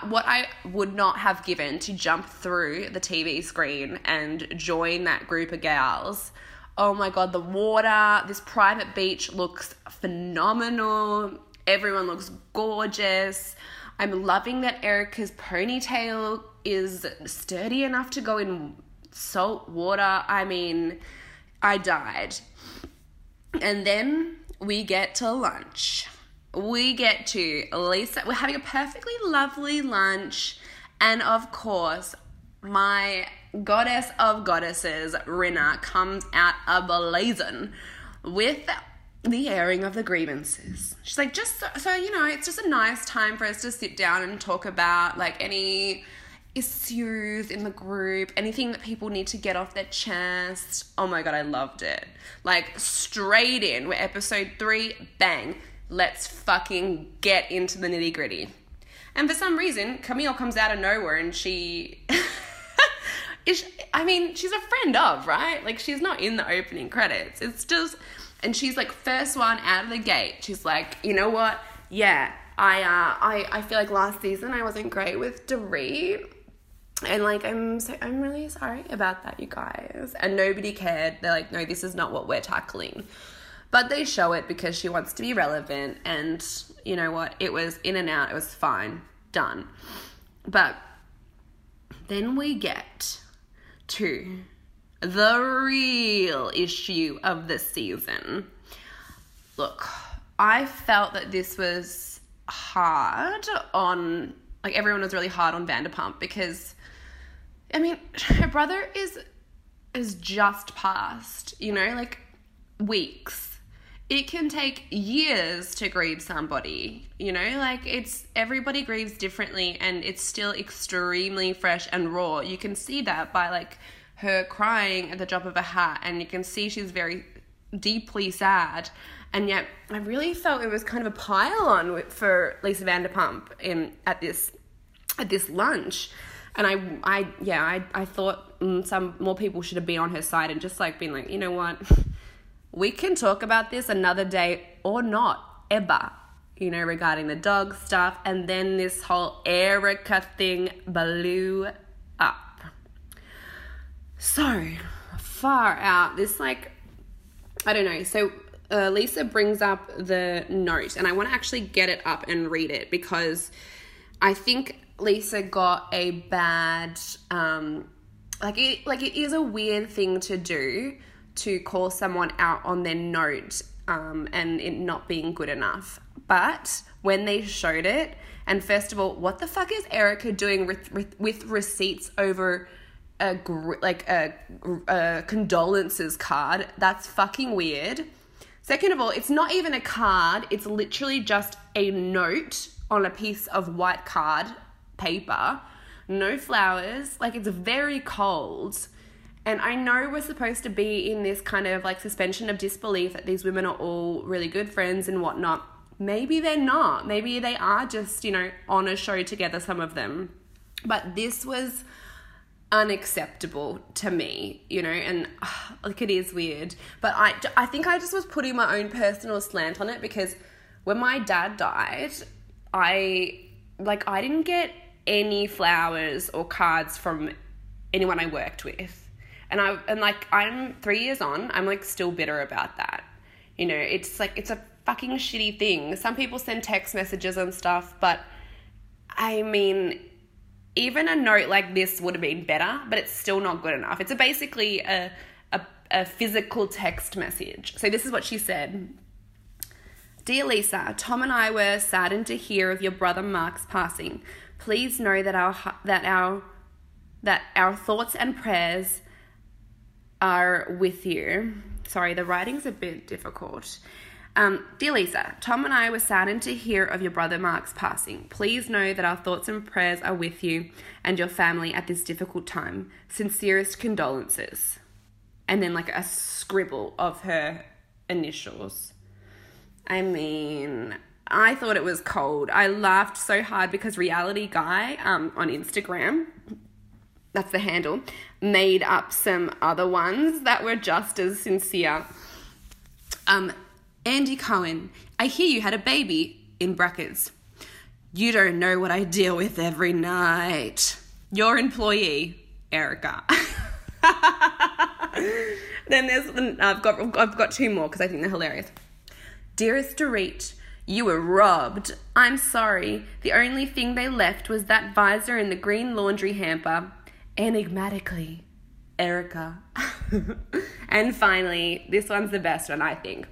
What I would not have given to jump through the TV screen and join that group of gals. Oh my god, the water, this private beach looks phenomenal. Everyone looks gorgeous. I'm loving that Erika's ponytail is sturdy enough to go in salt water. I mean, I died. And then we get to lunch. We get to Lisa. We're having a perfectly lovely lunch. And of course, my goddess of goddesses, Rinna, comes out a blazing with the airing of the grievances. She's like, just so, so, you know, it's just a nice time for us to sit down and talk about like any issues in the group, anything that people need to get off their chest. Oh my god, I loved it. Like straight in, we're episode three, bang, let's fucking get into the nitty gritty. And for some reason, Camille comes out of nowhere and she. [LAUGHS] is, I mean, she's a friend of, right? Like, she's not in the opening credits. It's just and she's like first one out of the gate. She's like, you know what? Yeah, I uh, I I feel like last season I wasn't great with Dorit. And like I'm so I'm really sorry about that, you guys. And nobody cared. They're like, no, this is not what we're tackling. But they show it because she wants to be relevant and you know what? It was in and out, it was fine. Done. But then we get to the real issue of the season. Look, I felt that this was hard on, like, everyone was really hard on Vanderpump because, I mean, [LAUGHS] her brother is is just past, you know, like weeks. It can take years to grieve somebody, you know, like it's everybody grieves differently and it's still extremely fresh and raw. You can see that by like her crying at the drop of a hat, and you can see she's very deeply sad. And yet, I really felt it was kind of a pile on for Lisa Vanderpump in at this at this lunch. And I, I, yeah, I, I thought mm, some more people should have been on her side and just like been like, you know what, [LAUGHS] we can talk about this another day or not, ever, you know, regarding the dog stuff. And then this whole Erika thing blew up so far out. This, like, I don't know. So uh, Lisa brings up the note, and I want to actually get it up and read it because I think Lisa got a bad, um, like it, like it is a weird thing to do to call someone out on their note um, and it not being good enough. But when they showed it, and first of all, what the fuck is Erika doing with, with, with receipts over a like a, a condolences card. That's fucking weird. Second of all, it's not even a card. It's literally just a note on a piece of white card paper. No flowers. Like it's very cold. And I know we're supposed to be in this kind of like suspension of disbelief that these women are all really good friends and whatnot. Maybe they're not. Maybe they are just, you know, on a show together, some of them. But this was unacceptable to me, you know, and uh, like it is weird. But I, I think I just was putting my own personal slant on it because when my dad died, I like I didn't get any flowers or cards from anyone I worked with. And I and like I'm 3 years on, I'm like still bitter about that. You know, it's like it's a fucking shitty thing. Some people send text messages and stuff, but I mean, even a note like this would have been better, but it's still not good enough. It's a basically a, a, a physical text message. So this is what she said. Dear Lisa, Tom and I were saddened to hear of your brother Mark's passing. Please know that our that our that our thoughts and prayers are with you. Sorry, the writing's a bit difficult. Um, Dear Lisa, Tom and I were saddened to hear of your brother Mark's passing. Please know that our thoughts and prayers are with you and your family at this difficult time. Sincerest condolences. And then, like, a scribble of her initials. I mean, I thought it was cold. I laughed so hard because Reality Guy um, on Instagram, that's the handle, made up some other ones that were just as sincere. Um, Andy Cohen, I hear you had a baby, in brackets. You don't know what I deal with every night. Your employee, Erika. [LAUGHS] then there's I've got I've got two more because I think they're hilarious. Dearest Dorit, you were robbed. I'm sorry. The only thing they left was that visor in the green laundry hamper. Enigmatically, Erika. [LAUGHS] and finally, this one's the best one, I think.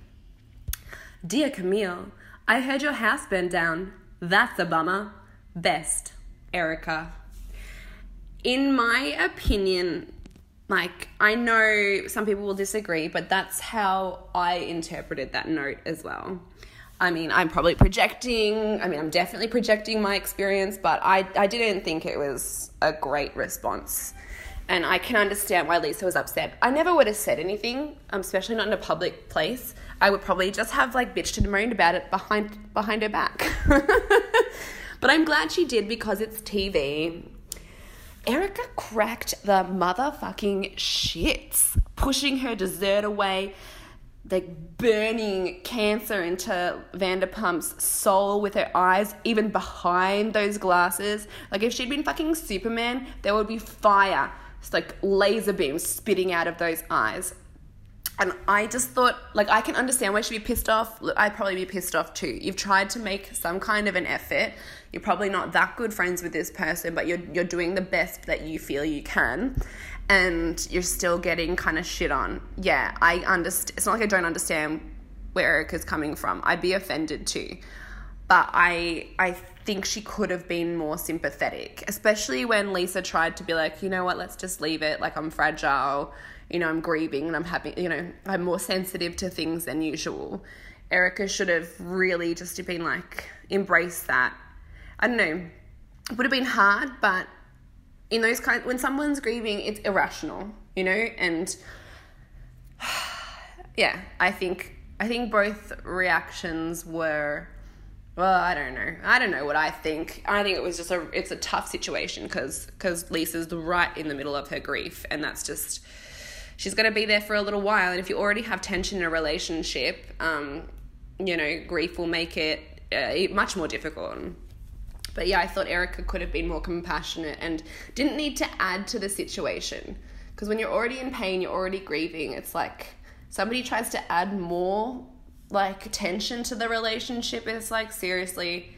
Dear Camille, I heard your house burned down. That's a bummer. Best, Erika. In my opinion, like, I know some people will disagree, but that's how I interpreted that note as well. I mean, I'm probably projecting. I mean, I'm definitely projecting my experience, but I, I didn't think it was a great response. And I can understand why Lisa was upset. I never would have said anything, um, especially not in a public place. I would probably just have like bitched and moaned about it behind behind her back. [LAUGHS] but I'm glad she did because it's TV. Erika cracked the motherfucking shits, pushing her dessert away, like burning cancer into Vanderpump's soul with her eyes, even behind those glasses. Like if she'd been fucking Superman, there would be fire, it's like laser beams spitting out of those eyes. And I just thought, like, I can understand why she'd be pissed off. I'd probably be pissed off too. You've tried to make some kind of an effort. You're probably not that good friends with this person, but you're you're doing the best that you feel you can and you're still getting kind of shit on. Yeah, I understand. It's not like I don't understand where Erika's coming from. I'd be offended too. But I I think she could have been more sympathetic, especially when Lisa tried to be like, you know what, let's just leave it. Like I'm fragile, you know, I'm grieving and I'm having, you know, I'm more sensitive to things than usual. Erica should have really just been like, embrace that. I don't know. It would have been hard, but in those kind when someone's grieving it's irrational you know? And [SIGHS] yeah i think i think both reactions were well i don't know. I don't know what i think. I think it was just a it's a tough situation because because lisa's right in the middle of her grief and that's just she's going to be there for a little while and if you already have tension in a relationship um you know grief will make it uh, much more difficult but yeah, I thought Erika could have been more compassionate and didn't need to add to the situation. Because when you're already in pain, you're already grieving, it's like somebody tries to add more like tension to the relationship. It's like seriously,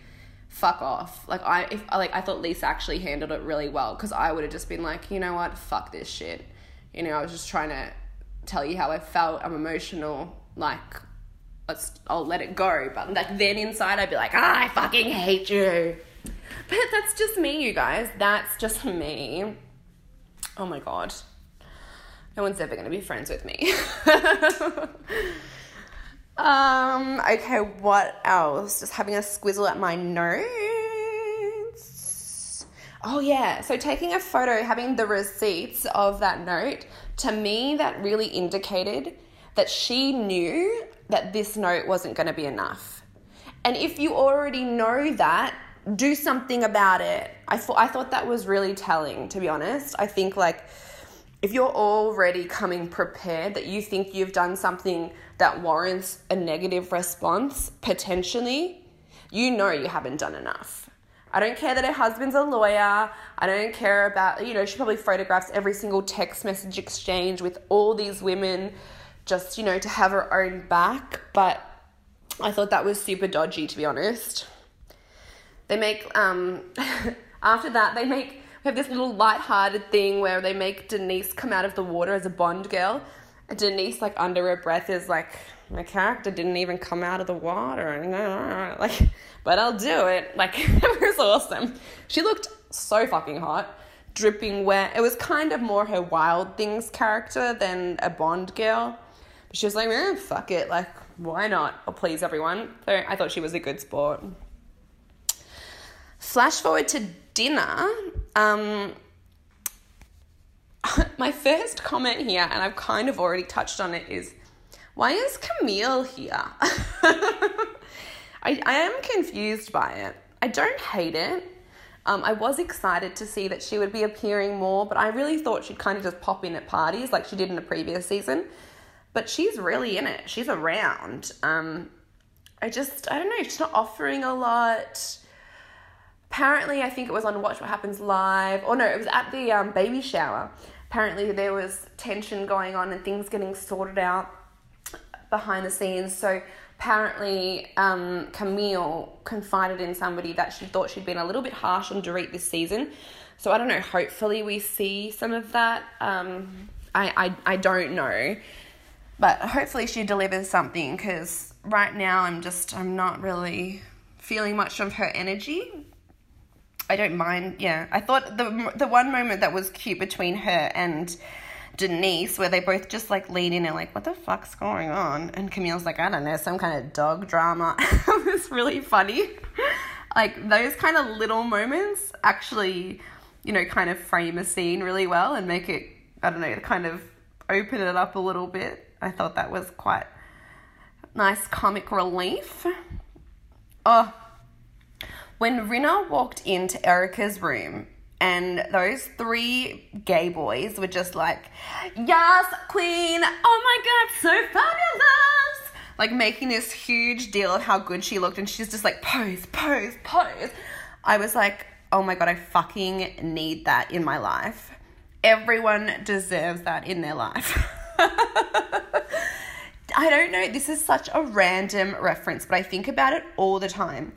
fuck off. Like I if like I thought Lisa actually handled it really well because I would have just been like, you know what, fuck this shit. You know, I was just trying to tell you how I felt. I'm emotional. Like let's I'll let it go. But like then inside I'd be like, ah, I fucking hate you. [LAUGHS] But that's just me, you guys. That's just me. Oh my god. No one's ever going to be friends with me. [LAUGHS] um, okay, what else? Just having a squizzle at my notes. Oh, yeah. So taking a photo, having the receipts of that note, to me, that really indicated that she knew that this note wasn't going to be enough. And if you already know that, do something about it. I thought I thought that was really telling, to be honest. I think like if you're already coming prepared that you think you've done something that warrants a negative response potentially, you know you haven't done enough. I don't care that her husband's a lawyer. I don't care about, you know, she probably photographs every single text message exchange with all these women just, you know, to have her own back. But I thought that was super dodgy, to be honest. They make um, [LAUGHS] after that they make we have this little light-hearted thing where they make Denise come out of the water as a Bond girl. And Denise, like under her breath, is like, "My character didn't even come out of the water." And, like, but I'll do it. Like, [LAUGHS] it was awesome. She looked so fucking hot, dripping wet. It was kind of more her Wild Things character than a Bond girl. But she was like, eh, "Fuck it, like, why not? I'll please everyone." So I thought she was a good sport. Flash forward to dinner. Um, [LAUGHS] my first comment here, and I've kind of already touched on it, is why is Camille here? [LAUGHS] I, I am confused by it. I don't hate it. Um, I was excited to see that she would be appearing more, but I really thought she'd kind of just pop in at parties like she did in the previous season. But she's really in it. She's around. Um, I just, I don't know, she's not offering a lot. Apparently, I think it was on Watch What Happens Live, or no, it was at the um, baby shower. Apparently, there was tension going on and things getting sorted out behind the scenes. So, apparently um, Camille confided in somebody that she thought she'd been a little bit harsh on Dorit this season. So I don't know. Hopefully we see some of that. Um, I, I I don't know, but hopefully she delivers something because right now I'm just I'm not really feeling much of her energy. I don't mind. Yeah, I thought the the one moment that was cute between her and Denise, where they both just like lean in and like, what the fuck's going on? And Camille's like, I don't know, some kind of dog drama. [LAUGHS] it was really funny. like those kind of little moments actually, you know, kind of frame a scene really well and make it, I don't know, kind of open it up a little bit. I thought that was quite nice comic relief. Oh, when Rinna walked into Erika's room and those three gay boys were just like, Yes, Queen! Oh my god, so fabulous! Like making this huge deal of how good she looked, and she's just like, Pose, pose, pose. I was like, Oh my god, I fucking need that in my life. Everyone deserves that in their life. [LAUGHS] I don't know, this is such a random reference, but I think about it all the time.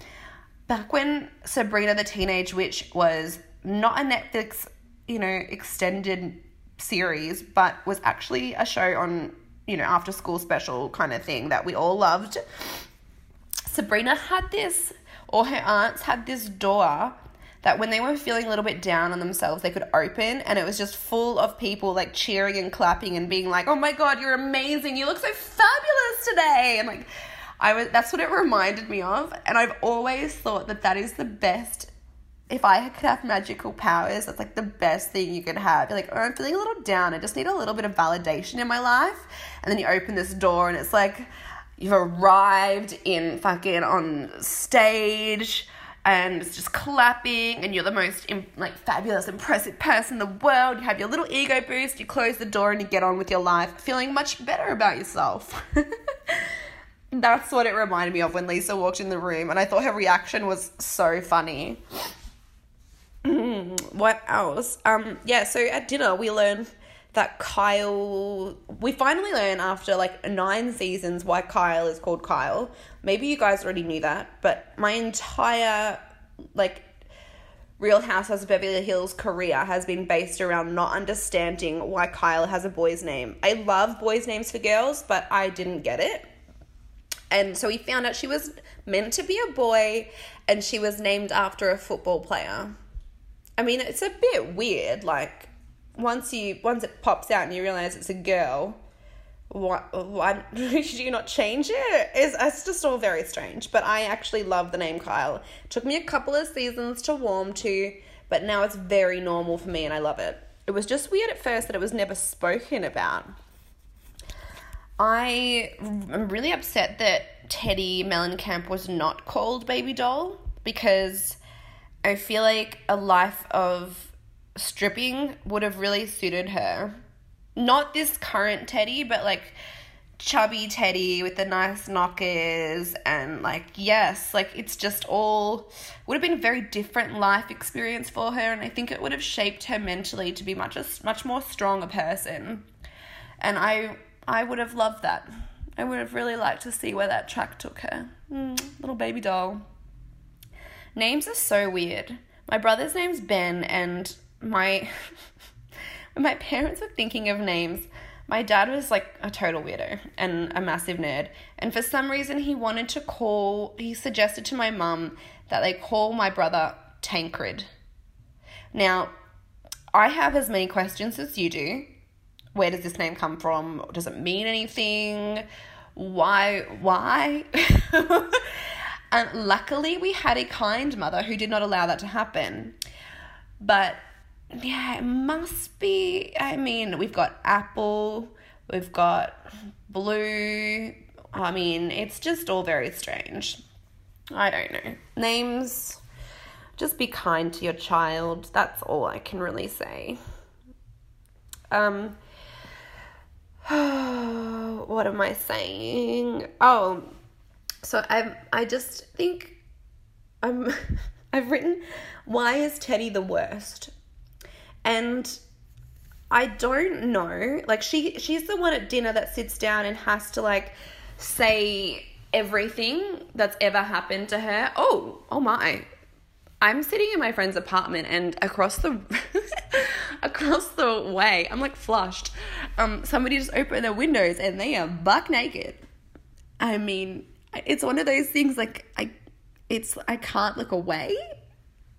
Back when Sabrina the Teenage Witch was not a Netflix, you know, extended series, but was actually a show on, you know, after school special kind of thing that we all loved. Sabrina had this, or her aunts had this door that when they were feeling a little bit down on themselves, they could open, and it was just full of people like cheering and clapping and being like, "Oh my god, you're amazing! You look so fabulous today!" And like, I was that's what it reminded me of, and I've always thought that that is the best if I could have magical powers, that's like the best thing you could have. You're like, oh, I'm feeling a little down. I just need a little bit of validation in my life. And then you open this door and it's like you've arrived in fucking on stage and it's just clapping and you're the most like fabulous impressive person in the world you have your little ego boost you close the door and you get on with your life feeling much better about yourself [LAUGHS] that's what it reminded me of when lisa walked in the room and i thought her reaction was so funny what else? Um, yeah, so at dinner we learned that Kyle. We finally learn after like nine seasons why Kyle is called Kyle. Maybe you guys already knew that, but my entire like Real Housewives of Beverly Hills career has been based around not understanding why Kyle has a boy's name. I love boys' names for girls, but I didn't get it. And so we found out she was meant to be a boy and she was named after a football player. I mean, it's a bit weird. Like once you once it pops out and you realize it's a girl, why [LAUGHS] why should you not change it? It's, it's just all very strange. But I actually love the name Kyle. It took me a couple of seasons to warm to, but now it's very normal for me and I love it. It was just weird at first that it was never spoken about. I am really upset that Teddi Mellencamp was not called Baby Doll because I feel like a life of stripping would have really suited her. Not this current Teddi, but like chubby Teddi with the nice knockers and like yes, like it's just all would have been a very different life experience for her and I think it would have shaped her mentally to be much a much more strong a person. And I I would have loved that. I would have really liked to see where that track took her. Mm, little baby doll. Names are so weird. My brother's name's Ben, and my when [LAUGHS] my parents were thinking of names, my dad was like a total weirdo and a massive nerd. And for some reason, he wanted to call. He suggested to my mum that they call my brother Tancred. Now, I have as many questions as you do. Where does this name come from? Does it mean anything? Why? Why? [LAUGHS] And luckily, we had a kind mother who did not allow that to happen. But yeah, it must be. I mean, we've got Apple, we've got Blue. I mean, it's just all very strange. I don't know. Names, just be kind to your child. That's all I can really say. Um, [SIGHS] what am I saying? Oh, so I I just think I'm [LAUGHS] I've written why is Teddi the worst? And I don't know. Like she she's the one at dinner that sits down and has to like say everything that's ever happened to her. Oh, oh my. I'm sitting in my friend's apartment and across the [LAUGHS] across the way, I'm like flushed. Um somebody just opened their windows and they are buck naked. I mean, it's one of those things like I it's I can't look away.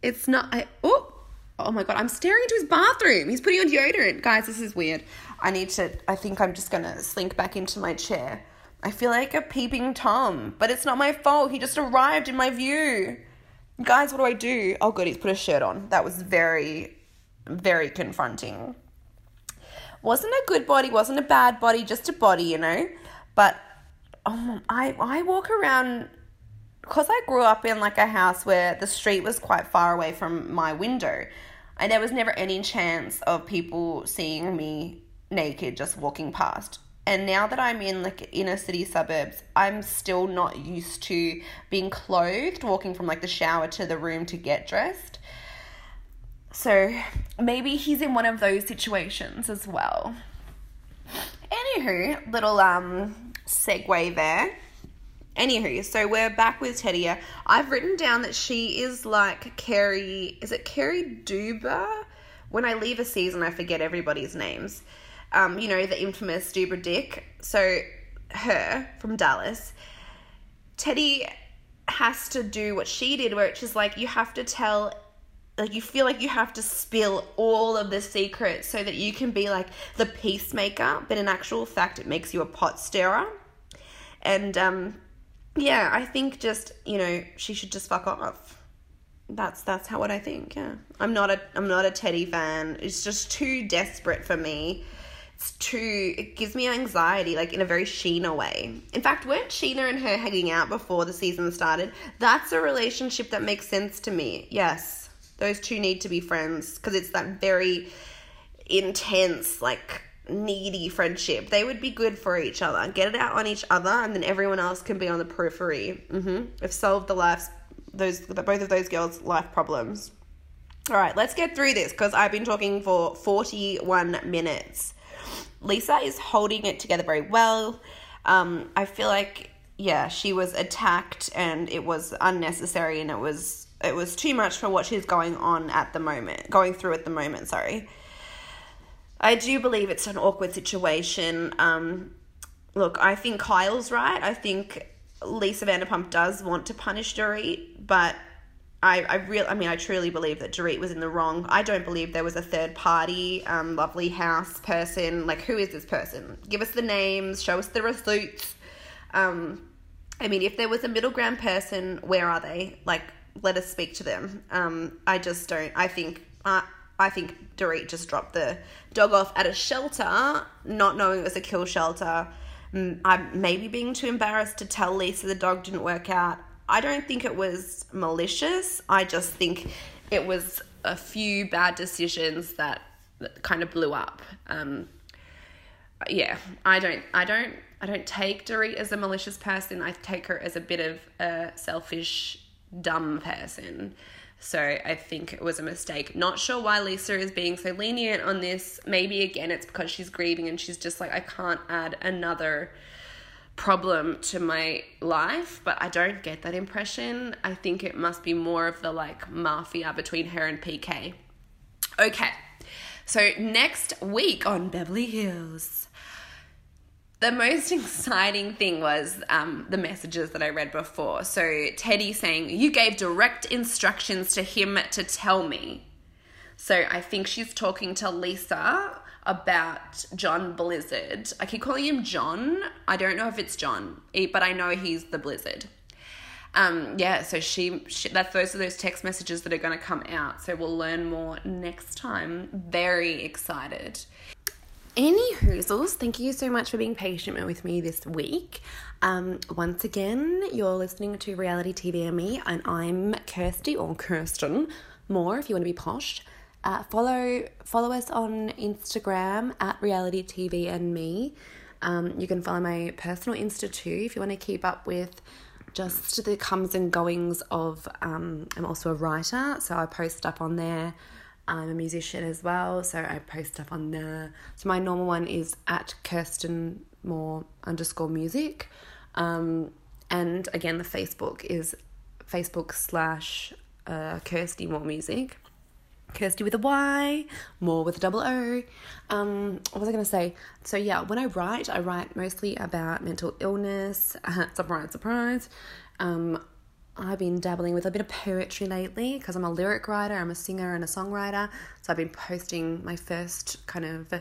It's not I oh oh my god, I'm staring into his bathroom. He's putting on deodorant. Guys, this is weird. I need to I think I'm just gonna slink back into my chair. I feel like a peeping Tom, but it's not my fault. He just arrived in my view. Guys, what do I do? Oh, good, he's put a shirt on. That was very, very confronting. Wasn't a good body, wasn't a bad body, just a body, you know? But um, I, I walk around because I grew up in like a house where the street was quite far away from my window, and there was never any chance of people seeing me naked just walking past. And now that I'm in like inner city suburbs, I'm still not used to being clothed, walking from like the shower to the room to get dressed. So maybe he's in one of those situations as well. Anywho, little um segue there. Anywho, so we're back with Teddi. I've written down that she is like Carrie. Is it Cary Deuber? When I leave a season, I forget everybody's names um, you know, the infamous Dubra Dick. So her from Dallas, Teddi has to do what she did, where it's just like you have to tell like you feel like you have to spill all of the secrets so that you can be like the peacemaker, but in actual fact it makes you a pot stirrer. And um yeah, I think just, you know, she should just fuck off. That's that's how what I think, yeah. I'm not a I'm not a Teddi fan. It's just too desperate for me it's too it gives me anxiety like in a very Sheena way. In fact, weren't Sheena and her hanging out before the season started? That's a relationship that makes sense to me. Yes. Those two need to be friends because it's that very intense like needy friendship. They would be good for each other. Get it out on each other and then everyone else can be on the periphery. Mhm. Have solved the lives those both of those girls' life problems. All right, let's get through this because I've been talking for 41 minutes. Lisa is holding it together very well. Um, I feel like yeah, she was attacked and it was unnecessary and it was it was too much for what she's going on at the moment, going through at the moment, sorry. I do believe it's an awkward situation. Um, look, I think Kyle's right. I think Lisa Vanderpump does want to punish Dorit, but I, I real I mean I truly believe that Dorit was in the wrong. I don't believe there was a third party, um, lovely house person. Like who is this person? Give us the names, show us the receipts. Um, I mean, if there was a middle ground person, where are they? Like, let us speak to them. Um, I just don't. I think uh, I think Dorit just dropped the dog off at a shelter, not knowing it was a kill shelter. I'm maybe being too embarrassed to tell Lisa the dog didn't work out. I don't think it was malicious. I just think it was a few bad decisions that, that kind of blew up. Um, yeah, I don't, I don't, I don't take Dorit as a malicious person. I take her as a bit of a selfish, dumb person. So I think it was a mistake. Not sure why Lisa is being so lenient on this. Maybe again it's because she's grieving and she's just like, I can't add another problem to my life, but I don't get that impression. I think it must be more of the like mafia between her and PK. Okay, so next week on Beverly Hills, the most [LAUGHS] exciting thing was um, the messages that I read before. So Teddi saying, You gave direct instructions to him to tell me. So I think she's talking to Lisa about John Blizzard. I keep calling him John. I don't know if it's John, but I know he's the Blizzard. Um, yeah, so she, she that's those are those text messages that are going to come out. So we'll learn more next time. Very excited. Any hoozles, thank you so much for being patient with me this week. Um, once again, you're listening to Reality TV and Me, and I'm Kirsty or Kirsten Moore if you want to be posh. Uh, follow follow us on Instagram at Reality TV and Me. Um, you can follow my personal Insta too if you want to keep up with just the comes and goings of. Um, I'm also a writer, so I post up on there. I'm a musician as well, so I post stuff on there. So my normal one is at Kirsten Moore underscore music. Um, and again, the Facebook is Facebook slash uh, Kirsty Moore Music. Kirsty with a Y, more with a double O. Um, what was I going to say? So, yeah, when I write, I write mostly about mental illness. [LAUGHS] surprise, surprise. Um, I've been dabbling with a bit of poetry lately because I'm a lyric writer, I'm a singer and a songwriter. So I've been posting my first kind of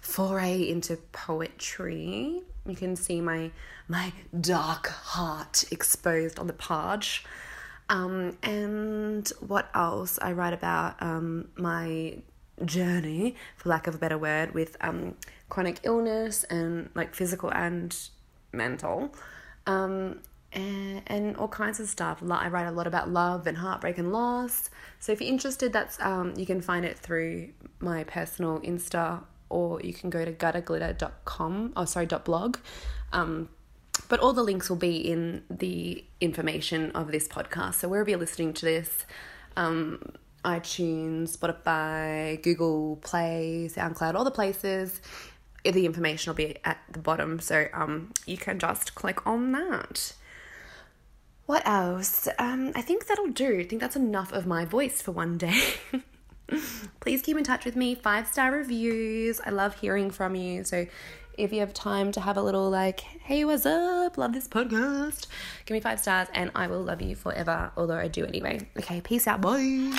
foray into poetry. You can see my my dark heart exposed on the page. Um, and what else? I write about um, my journey, for lack of a better word, with um, chronic illness and like physical and mental. Um, and, and all kinds of stuff. I write a lot about love and heartbreak and loss. So if you're interested, that's um, you can find it through my personal Insta, or you can go to gutterglitter.com. Oh, sorry, dot blog. Um, but all the links will be in the information of this podcast. So wherever you're listening to this, um, iTunes, Spotify, Google Play, SoundCloud, all the places, the information will be at the bottom. So um, you can just click on that. What else? Um, I think that'll do. I think that's enough of my voice for one day. [LAUGHS] Please keep in touch with me. Five star reviews. I love hearing from you. So if you have time to have a little like, hey, what's up? Love this podcast. Give me five stars and I will love you forever. Although I do anyway. Okay, peace out. Bye.